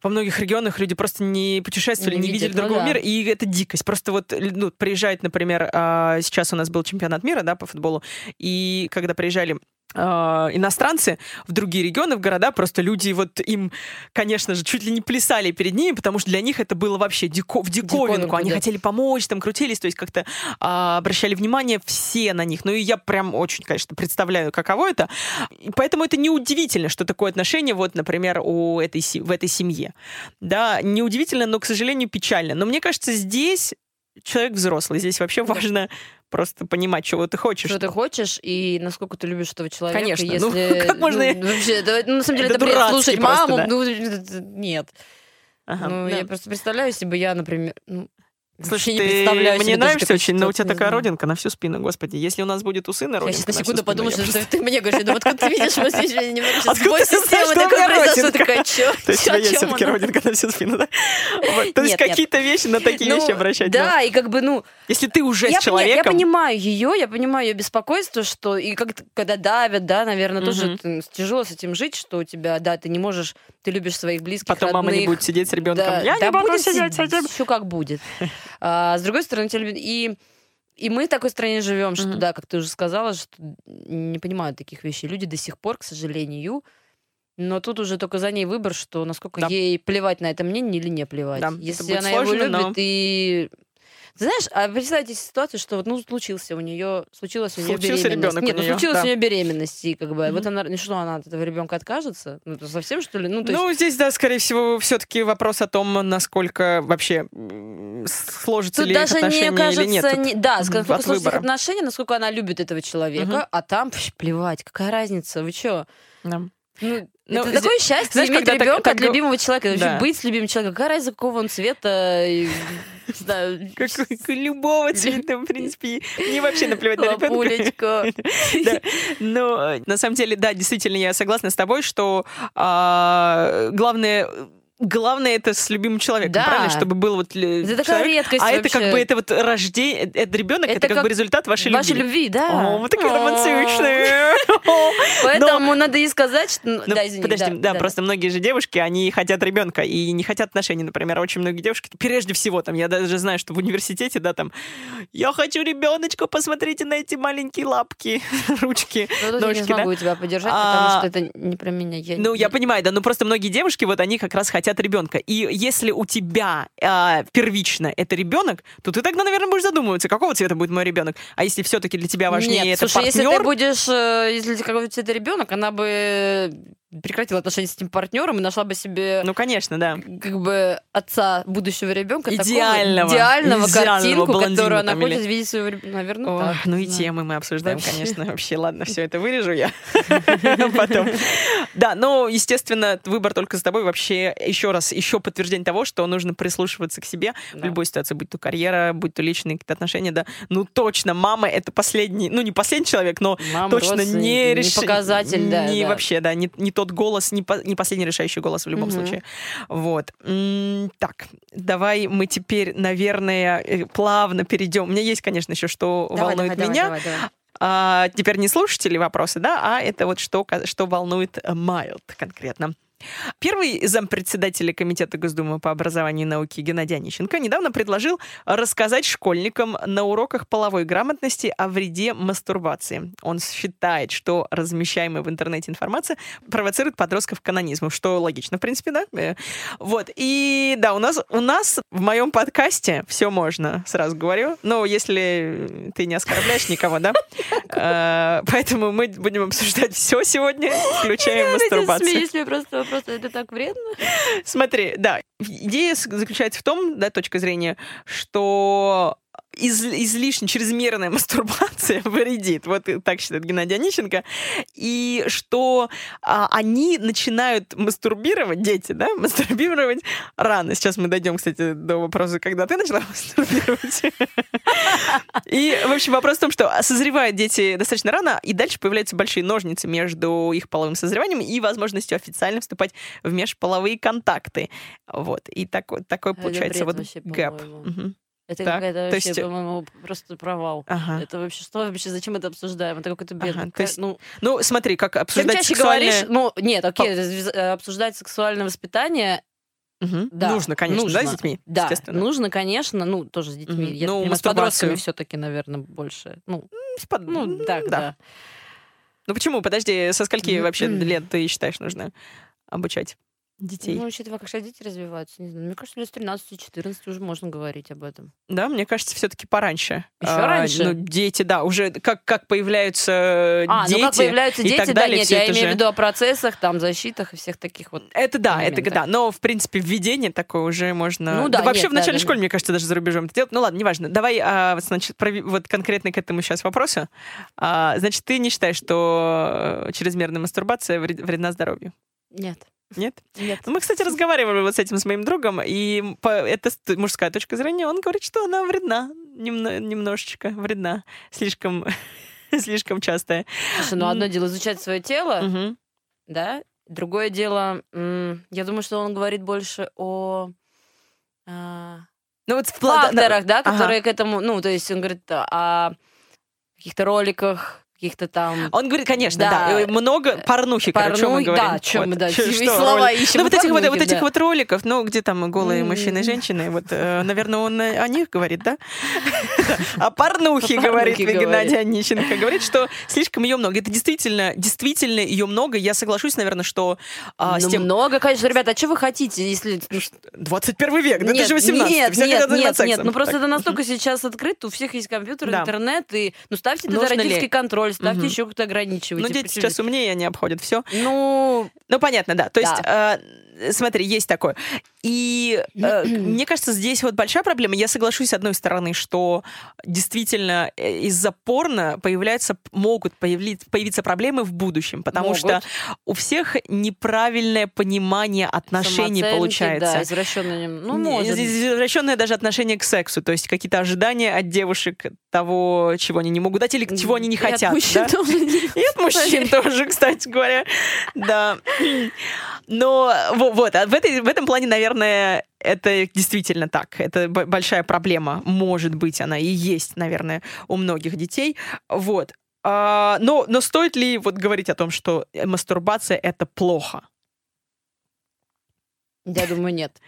Speaker 2: во многих регионах люди просто не путешествовали, не, не видели другого ну, да. мира, и это дикость. Просто вот ну, приезжает, например, а, сейчас у нас был чемпионат мира, да, по футболу, и когда приезжали иностранцы в другие регионы, в города, просто люди вот им, конечно же, чуть ли не плясали перед ними, потому что для них это было вообще дико, в диковинку. диковинку Они да. хотели помочь, там крутились, то есть как-то а, обращали внимание все на них. Ну и я прям очень, конечно, представляю, каково это. И поэтому это неудивительно, что такое отношение, вот, например, у этой, в этой семье. Да, неудивительно, но, к сожалению, печально. Но мне кажется, здесь человек взрослый. Здесь вообще важно просто понимать, чего ты хочешь.
Speaker 3: Что ты хочешь и насколько ты любишь этого человека.
Speaker 2: Конечно.
Speaker 3: Ну, если,
Speaker 2: ну, как можно...
Speaker 3: Ну, вообще, это, ну, на самом деле, это, это слушать просто, маму, да. ну, нет. Ага, ну, да. я просто представляю, если бы я, например, ну,
Speaker 2: Слушай, ты мне нравишься очень, но у тебя такая родинка на всю спину, господи. Если у нас будет у сына родинка
Speaker 3: Я сейчас на секунду подумала, что просто... ты мне говоришь, ну откуда ты видишь, мы сейчас немного сейчас бой системы такой произошел, такая, чё?
Speaker 2: То есть у тебя есть все-таки родинка на всю спину, да? То есть какие-то вещи на такие ну, вещи обращать
Speaker 3: Да, и как бы, ну...
Speaker 2: Если ты уже с человеком...
Speaker 3: Я понимаю ее, я понимаю ее беспокойство, что и когда давят, да, наверное, тоже тяжело с этим жить, что у тебя, да, ты не можешь, ты любишь своих близких,
Speaker 2: Потом мама не будет сидеть с ребенком.
Speaker 3: Я не могу сидеть с этим. Все как будет. А с другой стороны, тебя любят. И и мы в такой стране живем, что, mm-hmm. да, как ты уже сказала, что не понимают таких вещей. Люди до сих пор, к сожалению, но тут уже только за ней выбор, что насколько да. ей плевать на это мнение или не плевать. Да, Если она сложно, его любит но... и знаешь, а представьте ситуацию, что вот, ну, случился у нее, случилась у нее
Speaker 2: случился
Speaker 3: беременность.
Speaker 2: Нет,
Speaker 3: ну, случилась да. у нее беременность, и как бы, mm-hmm. вот она, ну, что, она от этого ребенка откажется? Ну, совсем, что ли?
Speaker 2: Ну, то есть... ну здесь, да, скорее всего, все-таки вопрос о том, насколько вообще сложится Тут ли даже отношения не кажется, или нет. Не,
Speaker 3: да, насколько сложится их отношения, насколько она любит этого человека, mm-hmm. а там, пш, плевать, какая разница, вы что? Да. Ну, ну, это такое счастье знаешь, иметь ребенка так, от любимого человека. Да. Быть с любимым человеком. Какая разница, какого он цвета?
Speaker 2: Не знаю. Любого цвета, в принципе. Мне вообще наплевать на ребенка. Но на самом деле, да, действительно, я согласна с тобой, что а, главное главное это с любимым человеком, да. правильно, чтобы был вот это такая редкость. А вообще. это как бы это вот рождение, это ребенок, это, это как, как бы результат вашей,
Speaker 3: вашей любви. любви, да.
Speaker 2: О, мы такие романтичные.
Speaker 3: Поэтому надо ей сказать, что... Ну,
Speaker 2: да, извини. Подожди, да, просто многие же девушки, они хотят ребенка и не хотят отношений, например, очень многие девушки. Прежде всего, там, я даже знаю, что в университете, да, там, я хочу ребеночка, посмотрите на эти маленькие лапки, ручки,
Speaker 3: ну, ножки. Я не смогу тебя поддержать, потому а, что это не про меня.
Speaker 2: Ну, я понимаю, да, но просто многие девушки, вот они как раз хотят хотят ребенка. И если у тебя э, первично это ребенок, то ты тогда, наверное, будешь задумываться, какого цвета будет мой ребенок. А если все-таки для тебя важнее Нет, это
Speaker 3: слушай,
Speaker 2: партнер...
Speaker 3: если ты будешь, э, если какого цвета ребенок, она бы прекратила отношения с этим партнером и нашла бы себе...
Speaker 2: Ну, конечно, да.
Speaker 3: Как бы отца будущего ребенка.
Speaker 2: Идеального.
Speaker 3: Такого, идеального, идеального картинку, которую она хочет или... видеть своего ребенка. Наверное, О, так.
Speaker 2: Ну и да. темы мы обсуждаем, вообще. конечно. Вообще, ладно, все это вырежу я потом. Да, но, естественно, выбор только за тобой. Вообще, еще раз, еще подтверждение того, что нужно прислушиваться к себе в любой ситуации, будь то карьера, будь то личные какие-то отношения, да. Ну, точно, мама — это последний, ну, не последний человек, но точно не...
Speaker 3: Не показатель, да.
Speaker 2: Не вообще, да, не тот голос, не, по, не последний решающий голос в любом угу. случае. Вот. так, давай мы теперь, наверное, э, плавно перейдем. У меня есть, конечно, еще что давай, волнует давай, меня. Давай, давай, давай. А, теперь не слушатели вопросы, да, а это вот что, что волнует Майлд конкретно. Первый зампредседателя Комитета Госдумы по образованию и науке Геннадий Онищенко недавно предложил рассказать школьникам на уроках половой грамотности о вреде мастурбации. Он считает, что размещаемая в интернете информация провоцирует подростков к канонизму, что логично, в принципе, да? Э, вот. И да, у нас, у нас в моем подкасте все можно, сразу говорю. Но если ты не оскорбляешь никого, да? Э, поэтому мы будем обсуждать все сегодня, включая мастурбацию.
Speaker 3: Я просто просто это так вредно.
Speaker 2: Смотри, да, идея заключается в том, да, точка зрения, что из, излишне чрезмерная мастурбация вредит. Вот так считает Геннадий Онищенко. И что а, они начинают мастурбировать, дети, да, мастурбировать рано. Сейчас мы дойдем, кстати, до вопроса, когда ты начала мастурбировать. И, в общем, вопрос в том, что созревают дети достаточно рано, и дальше появляются большие ножницы между их половым созреванием и возможностью официально вступать в межполовые контакты. Вот. И такой, такой получается вот гэп.
Speaker 3: Это какая-то вообще, есть... по-моему, просто провал. Ага. Это вообще что вообще, зачем это обсуждаем? Это какой-то бред. Ага.
Speaker 2: есть... ну... ну, смотри, как обсуждать Чем чаще сексуальное...
Speaker 3: говоришь, ну, нет, окей, По... обсуждать сексуальное воспитание
Speaker 2: Угу. Да, нужно, конечно, нужно. да, с детьми?
Speaker 3: Да, нужно, конечно, ну, тоже с детьми. Угу. Я ну, понимаю, с подростками все-таки, наверное, больше. Ну,
Speaker 2: с под... ну так, да. да. Ну почему? Подожди, со скольки вообще лет ты считаешь нужно обучать? Детей.
Speaker 3: Ну, учитывая, как сейчас дети развиваются, не знаю. Мне кажется, лет с 13-14 уже можно говорить об этом.
Speaker 2: Да, мне кажется, все-таки пораньше.
Speaker 3: Еще а, раньше?
Speaker 2: Ну, дети, да, уже как, как появляются
Speaker 3: а,
Speaker 2: дети.
Speaker 3: ну как появляются дети,
Speaker 2: да,
Speaker 3: далее,
Speaker 2: нет,
Speaker 3: я имею в виду о процессах, там, защитах и всех таких вот
Speaker 2: Это да, моментах. это да. Но, в принципе, введение такое уже можно... Ну да, да Вообще нет, в начальной да, школе, да. мне кажется, даже за рубежом это делать. Ну ладно, неважно. Давай, а, значит, про, вот конкретно к этому сейчас вопросу. А, значит, ты не считаешь, что чрезмерная мастурбация вредна здоровью?
Speaker 3: Нет.
Speaker 2: Нет?
Speaker 3: Нет.
Speaker 2: Ну, мы, кстати, разговаривали вот с этим с моим другом, и по, это мужская точка зрения, он говорит, что она вредна, немно, немножечко вредна, слишком, слишком частая.
Speaker 3: Слушай, ну одно дело изучать свое тело, угу. да, другое дело, я думаю, что он говорит больше о... А, ну вот в факторах, да, которые ага. к этому, ну, то есть он говорит о каких-то роликах, каких-то там...
Speaker 2: Он говорит, конечно, да, да много порнухи, Порну... короче, мы говорим.
Speaker 3: Да, чем вот. мы, да,
Speaker 2: что, слова ищем. Ну, вот этих, вот, вот этих вот роликов, ну, где там голые мужчины и женщины, вот, э, наверное, он о них говорит, да? О порнухе говорит Геннадий Онищенко. Говорит, что слишком ее много. Это действительно, действительно ее много. Я соглашусь, наверное, что...
Speaker 3: А, ну, много, конечно. Ребята, а что вы хотите, если...
Speaker 2: 21 век, да это же 18
Speaker 3: Нет, нет, нет, нет, ну просто это настолько сейчас открыто, у всех есть компьютер, интернет, и, ну, ставьте тогда родительский контроль, контроль, ставьте угу. еще как-то ограничивайте.
Speaker 2: Ну, дети почему? сейчас умнее, они обходят все.
Speaker 3: Ну,
Speaker 2: ну понятно, да. То да. есть, э, смотри, есть такое. И э, мне кажется, здесь вот большая проблема. Я соглашусь, с одной стороны, что действительно э, из-за порно появляются, могут появиться, появиться проблемы в будущем, потому могут. что у всех неправильное понимание отношений Самооценки, получается.
Speaker 3: Да, извращенное, ну, может.
Speaker 2: извращенное даже отношение к сексу, то есть какие-то ожидания от девушек того, чего они не могут дать или чего они не и хотят. От
Speaker 3: мужчин да? тоже.
Speaker 2: И от мужчин тоже, кстати говоря. Да. Но вот, а в этом плане, наверное, это действительно так. Это большая проблема. Может быть, она и есть, наверное, у многих детей. Вот. А, но, но стоит ли вот говорить о том, что мастурбация это плохо?
Speaker 3: Я думаю, нет.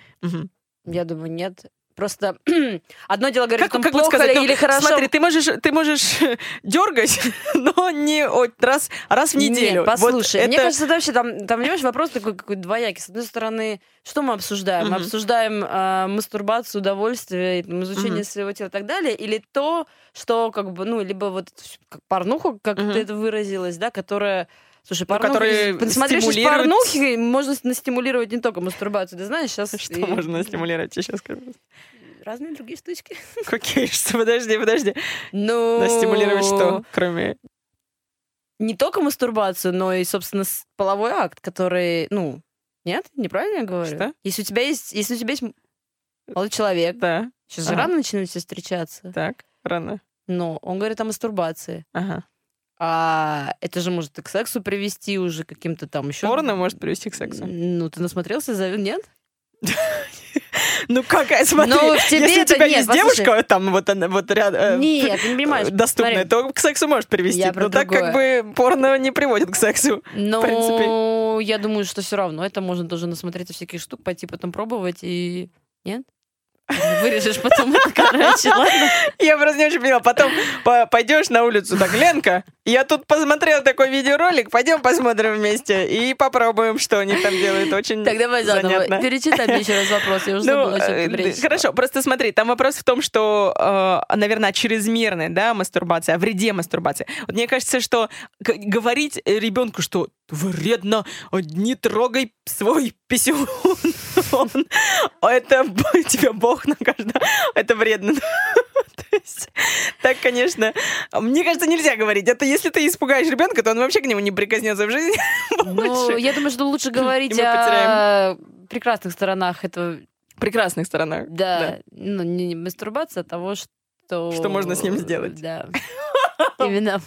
Speaker 3: Я думаю, нет. Просто одно дело говорить, как,
Speaker 2: как
Speaker 3: плохо сказать, или
Speaker 2: ну,
Speaker 3: хорошо.
Speaker 2: Смотри, ты можешь, ты можешь дергать, но не раз, раз в неделю.
Speaker 3: Нет, послушай, вот мне это... кажется, это вообще там, там, понимаешь, вопрос такой какой двоякий. С одной стороны, что мы обсуждаем? Мы обсуждаем э, мастурбацию, удовольствие, там, изучение своего тела и так далее, или то, что как бы, ну, либо вот как порнуху, как ты это выразилась, да, которая Слушай,
Speaker 2: порнухи, ну, которые
Speaker 3: посмотришь стимулируют... порнухи, можно настимулировать не только мастурбацию. Ты знаешь, сейчас...
Speaker 2: Что и... можно настимулировать? Я сейчас скажу.
Speaker 3: Разные другие штучки.
Speaker 2: Какие? Что? Подожди, подожди.
Speaker 3: Ну...
Speaker 2: Настимулировать что, кроме...
Speaker 3: Не только мастурбацию, но и, собственно, половой акт, который, ну, нет, неправильно я говорю?
Speaker 2: Что?
Speaker 3: Если у тебя есть, если у тебя есть молодой человек,
Speaker 2: да.
Speaker 3: сейчас ага. же рано начинаете встречаться.
Speaker 2: Так, рано.
Speaker 3: Но он говорит о мастурбации.
Speaker 2: Ага.
Speaker 3: А это же может и к сексу привести уже каким-то там еще.
Speaker 2: Порно может привести к сексу.
Speaker 3: Ну, ты насмотрелся, за... нет?
Speaker 2: Ну как, смотри,
Speaker 3: ну, в тебе
Speaker 2: если
Speaker 3: это
Speaker 2: у тебя
Speaker 3: нет,
Speaker 2: есть девушка, там вот она вот рядом,
Speaker 3: э, нет, ты не понимаешь,
Speaker 2: доступная, то к сексу может привести. Я но так как бы порно не приводит к сексу.
Speaker 3: Ну, я думаю, что все равно это можно тоже насмотреться всяких штук, пойти потом пробовать и нет? Вырежешь потом короче, ладно?
Speaker 2: Я просто не очень поняла. Потом пойдешь на улицу, так, Ленка, я тут посмотрел такой видеоролик, пойдем посмотрим вместе и попробуем, что они там делают. Очень
Speaker 3: Так давай заново.
Speaker 2: Занятно.
Speaker 3: Перечитай мне еще раз вопрос, я уже ну, забыла, что ты
Speaker 2: Хорошо, просто смотри, там вопрос в том, что, э, наверное, чрезмерная, да, мастурбация, о вреде мастурбации. Вот мне кажется, что говорить ребенку, что вредно, не трогай свой писюн, это тебя Бог накажет, это вредно. Так, конечно, мне кажется, нельзя говорить. Это если ты испугаешь ребенка, то он вообще к нему не прикоснется в жизни.
Speaker 3: Ну, я думаю, что лучше говорить о прекрасных сторонах этого.
Speaker 2: Прекрасных сторонах.
Speaker 3: Да. Ну, не мастурбация, а того, что...
Speaker 2: Что можно с ним сделать.
Speaker 3: Да. Именно.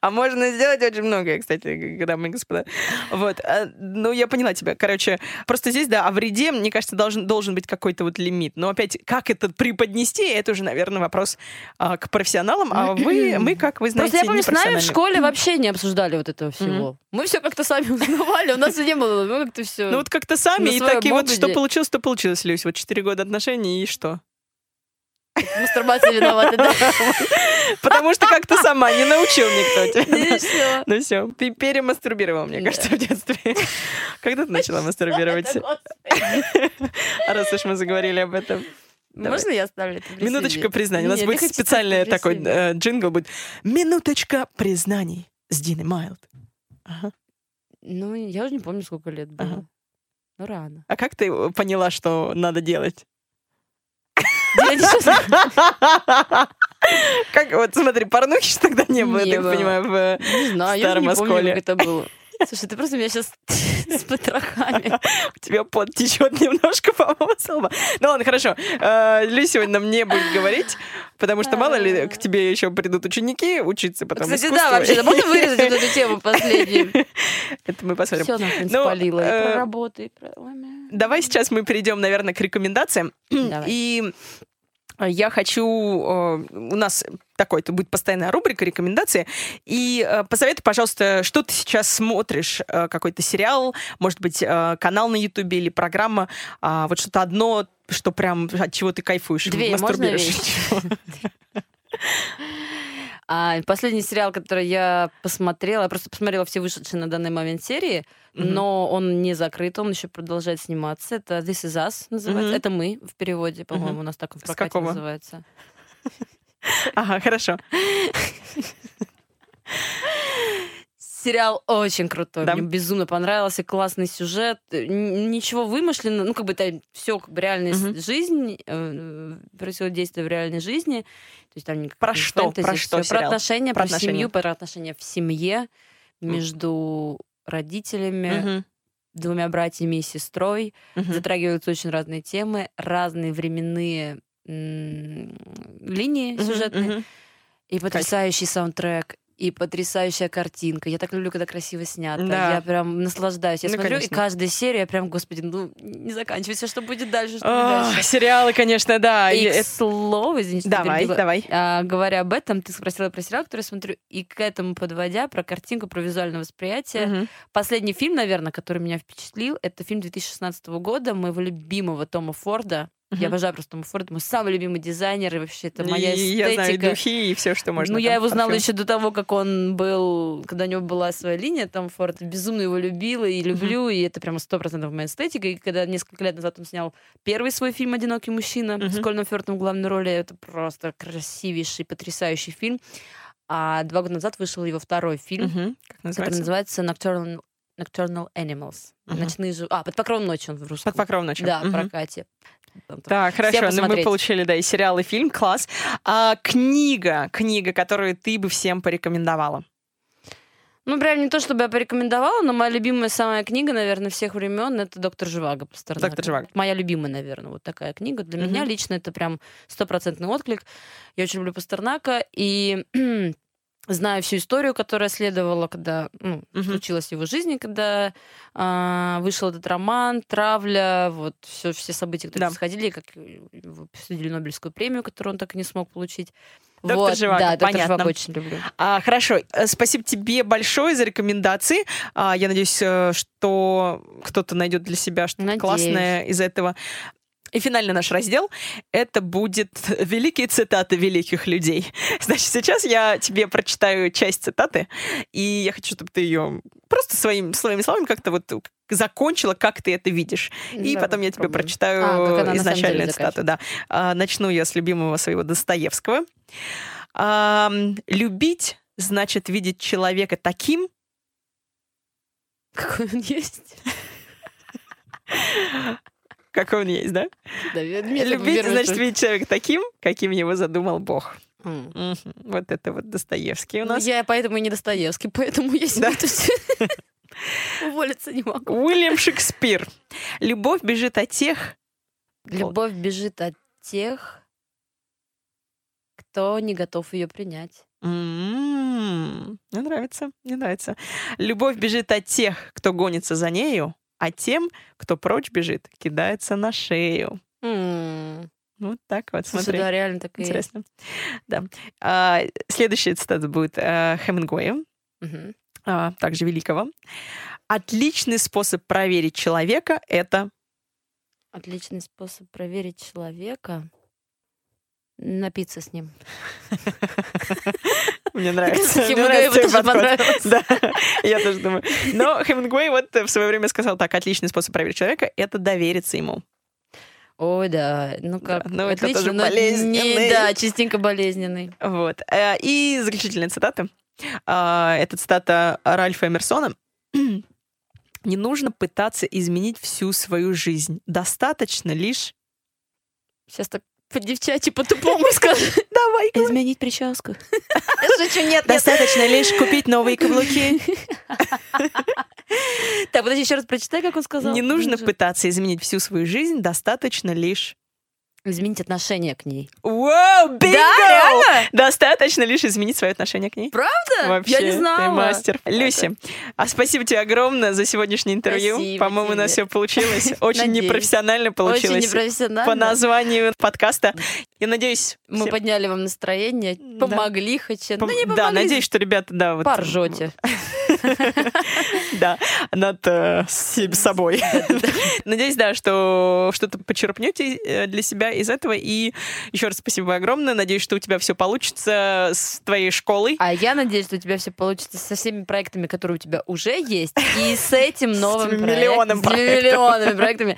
Speaker 2: А можно сделать очень многое, кстати, дамы и господа. Вот. А, ну, я поняла тебя. Короче, просто здесь, да, о вреде, мне кажется, должен, должен быть какой-то вот лимит. Но опять, как это преподнести, это уже, наверное, вопрос а, к профессионалам. А вы, мы, как вы знаете,
Speaker 3: Просто я помню, с нами в школе вообще не обсуждали вот этого всего. Мы все как-то сами узнавали, у нас не было, мы как-то все.
Speaker 2: Ну вот как-то сами, и так и вот что получилось, то получилось, Люсь. Вот четыре года отношений, и что?
Speaker 3: Мастурбация виновата, да?
Speaker 2: Потому что как-то сама не научил никто тебя. Ну все, ты перемастурбировал, мне кажется, в детстве. Когда ты начала мастурбировать? Раз уж мы заговорили об этом.
Speaker 3: Можно я оставлю это
Speaker 2: Минуточка признаний. У нас будет специальный такой э, джингл будет. Минуточка признаний с Диной Майлд.
Speaker 3: Ну, я уже не помню, сколько лет было. Ну, рано.
Speaker 2: А как ты поняла, что надо делать? Как вот, смотри, порнухи тогда не было, я так понимаю, в
Speaker 3: не знаю, старом
Speaker 2: Осколе.
Speaker 3: это было. Слушай, ты просто меня сейчас с потрохами.
Speaker 2: У тебя пот течет немножко, по-моему. Ну ладно, хорошо. А, Люся сегодня мне будет говорить, потому что мало ли к тебе еще придут ученики учиться потом
Speaker 3: Кстати, да, вообще, можно вырезать эту тему последнюю?
Speaker 2: Это мы посмотрим.
Speaker 3: Все, нахрен спалила. И про работу, и про...
Speaker 2: Давай сейчас мы перейдем, наверное, к рекомендациям. И я хочу... У нас такой-то будет постоянная рубрика рекомендации. И э, посоветуй, пожалуйста, что ты сейчас смотришь? Э, какой-то сериал, может быть, э, канал на Ютубе или программа. Э, вот что-то одно, что прям от чего ты кайфуешь,
Speaker 3: Две, мастурбируешь. А, последний сериал, который я посмотрела, я просто посмотрела все вышедшие на данный момент серии. Но он не закрыт, он еще продолжает сниматься. Это This Is Us называется. Это мы в переводе, по-моему, у нас так в прокате называется.
Speaker 2: Ага, хорошо.
Speaker 3: Сериал очень крутой, да? мне безумно понравился, классный сюжет, ничего вымышленного, ну как бы это все как бы реальная угу. жизнь, э, происходит действие в реальной жизни, то есть там
Speaker 2: про что, фэнтези,
Speaker 3: про
Speaker 2: что,
Speaker 3: про отношения, про, про отношения. семью, про отношения в семье между родителями, угу. двумя братьями и сестрой, угу. затрагиваются очень разные темы, разные временные линии сюжетные. И потрясающий саундтрек, и потрясающая картинка. Я так люблю, когда красиво снято. Да. Я прям наслаждаюсь. Я ну, смотрю, конечно. и каждая серия я прям, господи, ну не заканчивается, что будет дальше, что
Speaker 2: О,
Speaker 3: будет дальше.
Speaker 2: Сериалы, конечно, да.
Speaker 3: И, и к слову, извините,
Speaker 2: давай,
Speaker 3: перебила,
Speaker 2: давай.
Speaker 3: А, говоря об этом, ты спросила про сериал, который я смотрю, и к этому подводя, про картинку, про визуальное восприятие. Угу. Последний фильм, наверное, который меня впечатлил, это фильм 2016 года моего любимого Тома Форда Uh-huh. Я обожаю просто Тома Форда, мой самый любимый дизайнер, и вообще это моя и, эстетика.
Speaker 2: Я знаю духи и все, что можно.
Speaker 3: Ну, я его знала еще до того, как он был, когда у него была своя линия Том Форд. Безумно его любила и люблю, uh-huh. и это прямо сто процентов моя эстетика. И когда несколько лет назад он снял первый свой фильм «Одинокий мужчина» uh-huh. с Кольным Фёртом в главной роли, это просто красивейший, потрясающий фильм. А два года назад вышел его второй фильм, uh-huh. как называется? который называется Nocturnal Nocturnal Animals. Uh-huh. Ночные жу... А, под покровом ночи он в русском.
Speaker 2: Под покровом ночи.
Speaker 3: Да, uh-huh. В прокате.
Speaker 2: Так, хорошо, ну мы получили, да, и сериал, и фильм, класс. А книга, книга, которую ты бы всем порекомендовала?
Speaker 3: Ну, прям не то, чтобы я порекомендовала, но моя любимая самая книга, наверное, всех времен это «Доктор Живаго» Пастернака.
Speaker 2: «Доктор Живаго».
Speaker 3: Моя любимая, наверное, вот такая книга. Для uh-huh. меня лично это прям стопроцентный отклик. Я очень люблю Пастернака, и знаю всю историю, которая следовала, когда ну, uh-huh. случилась в его жизни, когда э, вышел этот роман, травля, вот все, все события, которые да. происходили, как присудили Нобелевскую премию, которую он так и не смог получить.
Speaker 2: Доктор вот, Живаго,
Speaker 3: да, доктор
Speaker 2: понятно.
Speaker 3: Живаго очень люблю.
Speaker 2: А, хорошо, э, спасибо тебе большое за рекомендации. А, я надеюсь, э, что кто-то найдет для себя что-то надеюсь. классное из этого. И финальный наш раздел — это будет великие цитаты великих людей. Значит, сейчас я тебе прочитаю часть цитаты, и я хочу, чтобы ты ее просто своим, своими словами как-то вот закончила, как ты это видишь. И да, потом я тебе прочитаю а, изначальную цитату. Да. А, начну я с любимого своего Достоевского. А, «Любить значит видеть человека таким,
Speaker 3: какой он есть».
Speaker 2: какой он есть, да?
Speaker 3: да
Speaker 2: Любить, значит, видеть человека таким, каким его задумал Бог. Mm. Угу. Вот это вот Достоевский у ну, нас.
Speaker 3: Ну, я поэтому и не Достоевский, поэтому я да? уволиться не могу.
Speaker 2: Уильям Шекспир. Любовь бежит от тех...
Speaker 3: Любовь бежит от тех, кто не готов ее принять.
Speaker 2: М-м-м. Мне нравится, мне нравится. Любовь бежит от тех, кто гонится за нею, а тем, кто прочь бежит, кидается на шею.
Speaker 3: Mm.
Speaker 2: Вот так вот, Слушай, смотри.
Speaker 3: да, реально так
Speaker 2: Интересно. Да. А, следующая цитата будет а, Хемингуэя, угу. а, также великого. Отличный способ проверить человека — это...
Speaker 3: Отличный способ проверить человека напиться с ним.
Speaker 2: Мне нравится. Хемингуэй тоже понравилось. Я тоже думаю. Но Хемингуэй вот в свое время сказал так, отличный способ проверить человека — это довериться ему.
Speaker 3: Ой, да. Ну как,
Speaker 2: да, ну, отлично, это тоже болезненный.
Speaker 3: Не, да, частенько болезненный.
Speaker 2: Вот. Э, и заключительная цитата. А, это цитата Ральфа Эмерсона. Не нужно пытаться изменить всю свою жизнь. Достаточно лишь...
Speaker 3: Сейчас так по-девчачьи, по-тупому скажу.
Speaker 2: Давай.
Speaker 3: Изменить прическу.
Speaker 2: Шучу, нет. Достаточно лишь купить новые каблуки.
Speaker 3: Так, подожди, еще раз прочитай, как он сказал.
Speaker 2: Не нужно пытаться изменить всю свою жизнь, достаточно лишь
Speaker 3: изменить отношение к ней.
Speaker 2: Вау, бинго!
Speaker 3: Да, реально?
Speaker 2: Достаточно лишь изменить свое отношение к ней.
Speaker 3: Правда?
Speaker 2: Вообще,
Speaker 3: Я не знала.
Speaker 2: ты мастер. Люси, а спасибо тебе огромное за сегодняшнее интервью.
Speaker 3: Спасибо
Speaker 2: По-моему,
Speaker 3: тебе.
Speaker 2: у нас все получилось. Очень
Speaker 3: Надеюсь.
Speaker 2: непрофессионально получилось.
Speaker 3: Очень непрофессионально.
Speaker 2: По названию подкаста. Я надеюсь...
Speaker 3: Мы
Speaker 2: все-
Speaker 3: подняли вам настроение,
Speaker 2: Да.
Speaker 3: помогли хоть чем-то.
Speaker 2: Пом-
Speaker 3: Ну, не
Speaker 2: Да,
Speaker 3: помогли,
Speaker 2: надеюсь, что ребята, да, вот...
Speaker 3: поржете.
Speaker 2: Да, над э, собой. Надеюсь, да, что что-то почерпнете э, для себя из этого. И еще раз спасибо огромное. Надеюсь, что у тебя все получится с твоей школой.
Speaker 3: А я надеюсь, что у тебя все получится со всеми проектами, которые у тебя уже есть, и с этим новым проектом,
Speaker 2: миллионом
Speaker 3: с
Speaker 2: проектов.
Speaker 3: миллионами проектами.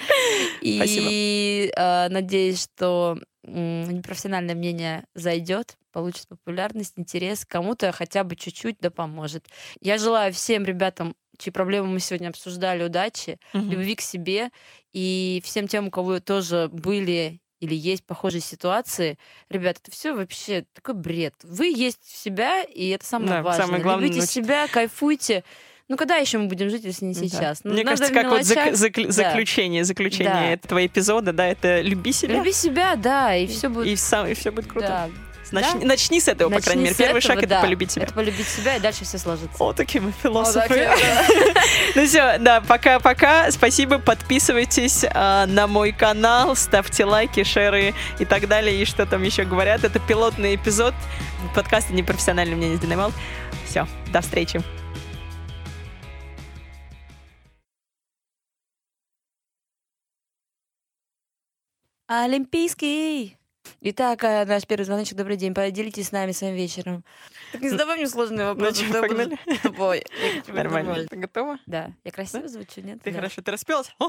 Speaker 3: И э, надеюсь, что непрофессиональное мнение зайдет, получит популярность, интерес, кому-то хотя бы чуть-чуть да поможет. Я желаю всем ребятам, чьи проблемы мы сегодня обсуждали, удачи,
Speaker 2: Мгм.
Speaker 3: любви к себе и всем тем, у кого тоже были или есть похожие ситуации, ребят, это все вообще такой бред. Вы есть себя, и это самое
Speaker 2: Да,
Speaker 3: важное.
Speaker 2: самое главное
Speaker 3: Любите себя, кайфуйте. Ну, когда еще мы будем жить, если не
Speaker 2: Да.
Speaker 3: сейчас? Ну,
Speaker 2: Мне
Speaker 3: надо
Speaker 2: кажется, как вот зак- закл-
Speaker 3: Да.
Speaker 2: заключение, заключение
Speaker 3: Да.
Speaker 2: этого эпизода, да, это люби себя.
Speaker 3: Люби себя, да, и все будет...
Speaker 2: И, сам, и все будет круто.
Speaker 3: Да.
Speaker 2: Начни,
Speaker 3: Да.
Speaker 2: начни с этого, по крайней
Speaker 3: Начни
Speaker 2: мере. Первый
Speaker 3: этого,
Speaker 2: шаг это
Speaker 3: да.
Speaker 2: полюбить себя.
Speaker 3: Это полюбить себя, и дальше все сложится.
Speaker 2: О, такие мы философы.
Speaker 3: да.
Speaker 2: Ну все, да, пока-пока. Спасибо, подписывайтесь а, на мой канал, ставьте лайки, шеры и так далее. И что там еще говорят. Это пилотный эпизод подкаста «Непрофессиональное мнение с Динамал». Все, до встречи.
Speaker 3: Олимпийский. Итак, а, наш первый звоночек. Добрый день. Поделитесь с нами своим вечером. Так не задавай мне сложные вопросы. буду
Speaker 2: погнали?
Speaker 3: тобой.
Speaker 2: Нормально. Ты готова?
Speaker 3: Да. Я красиво звучу, нет?
Speaker 2: Ты
Speaker 3: Да.
Speaker 2: хорошо, ты распелась?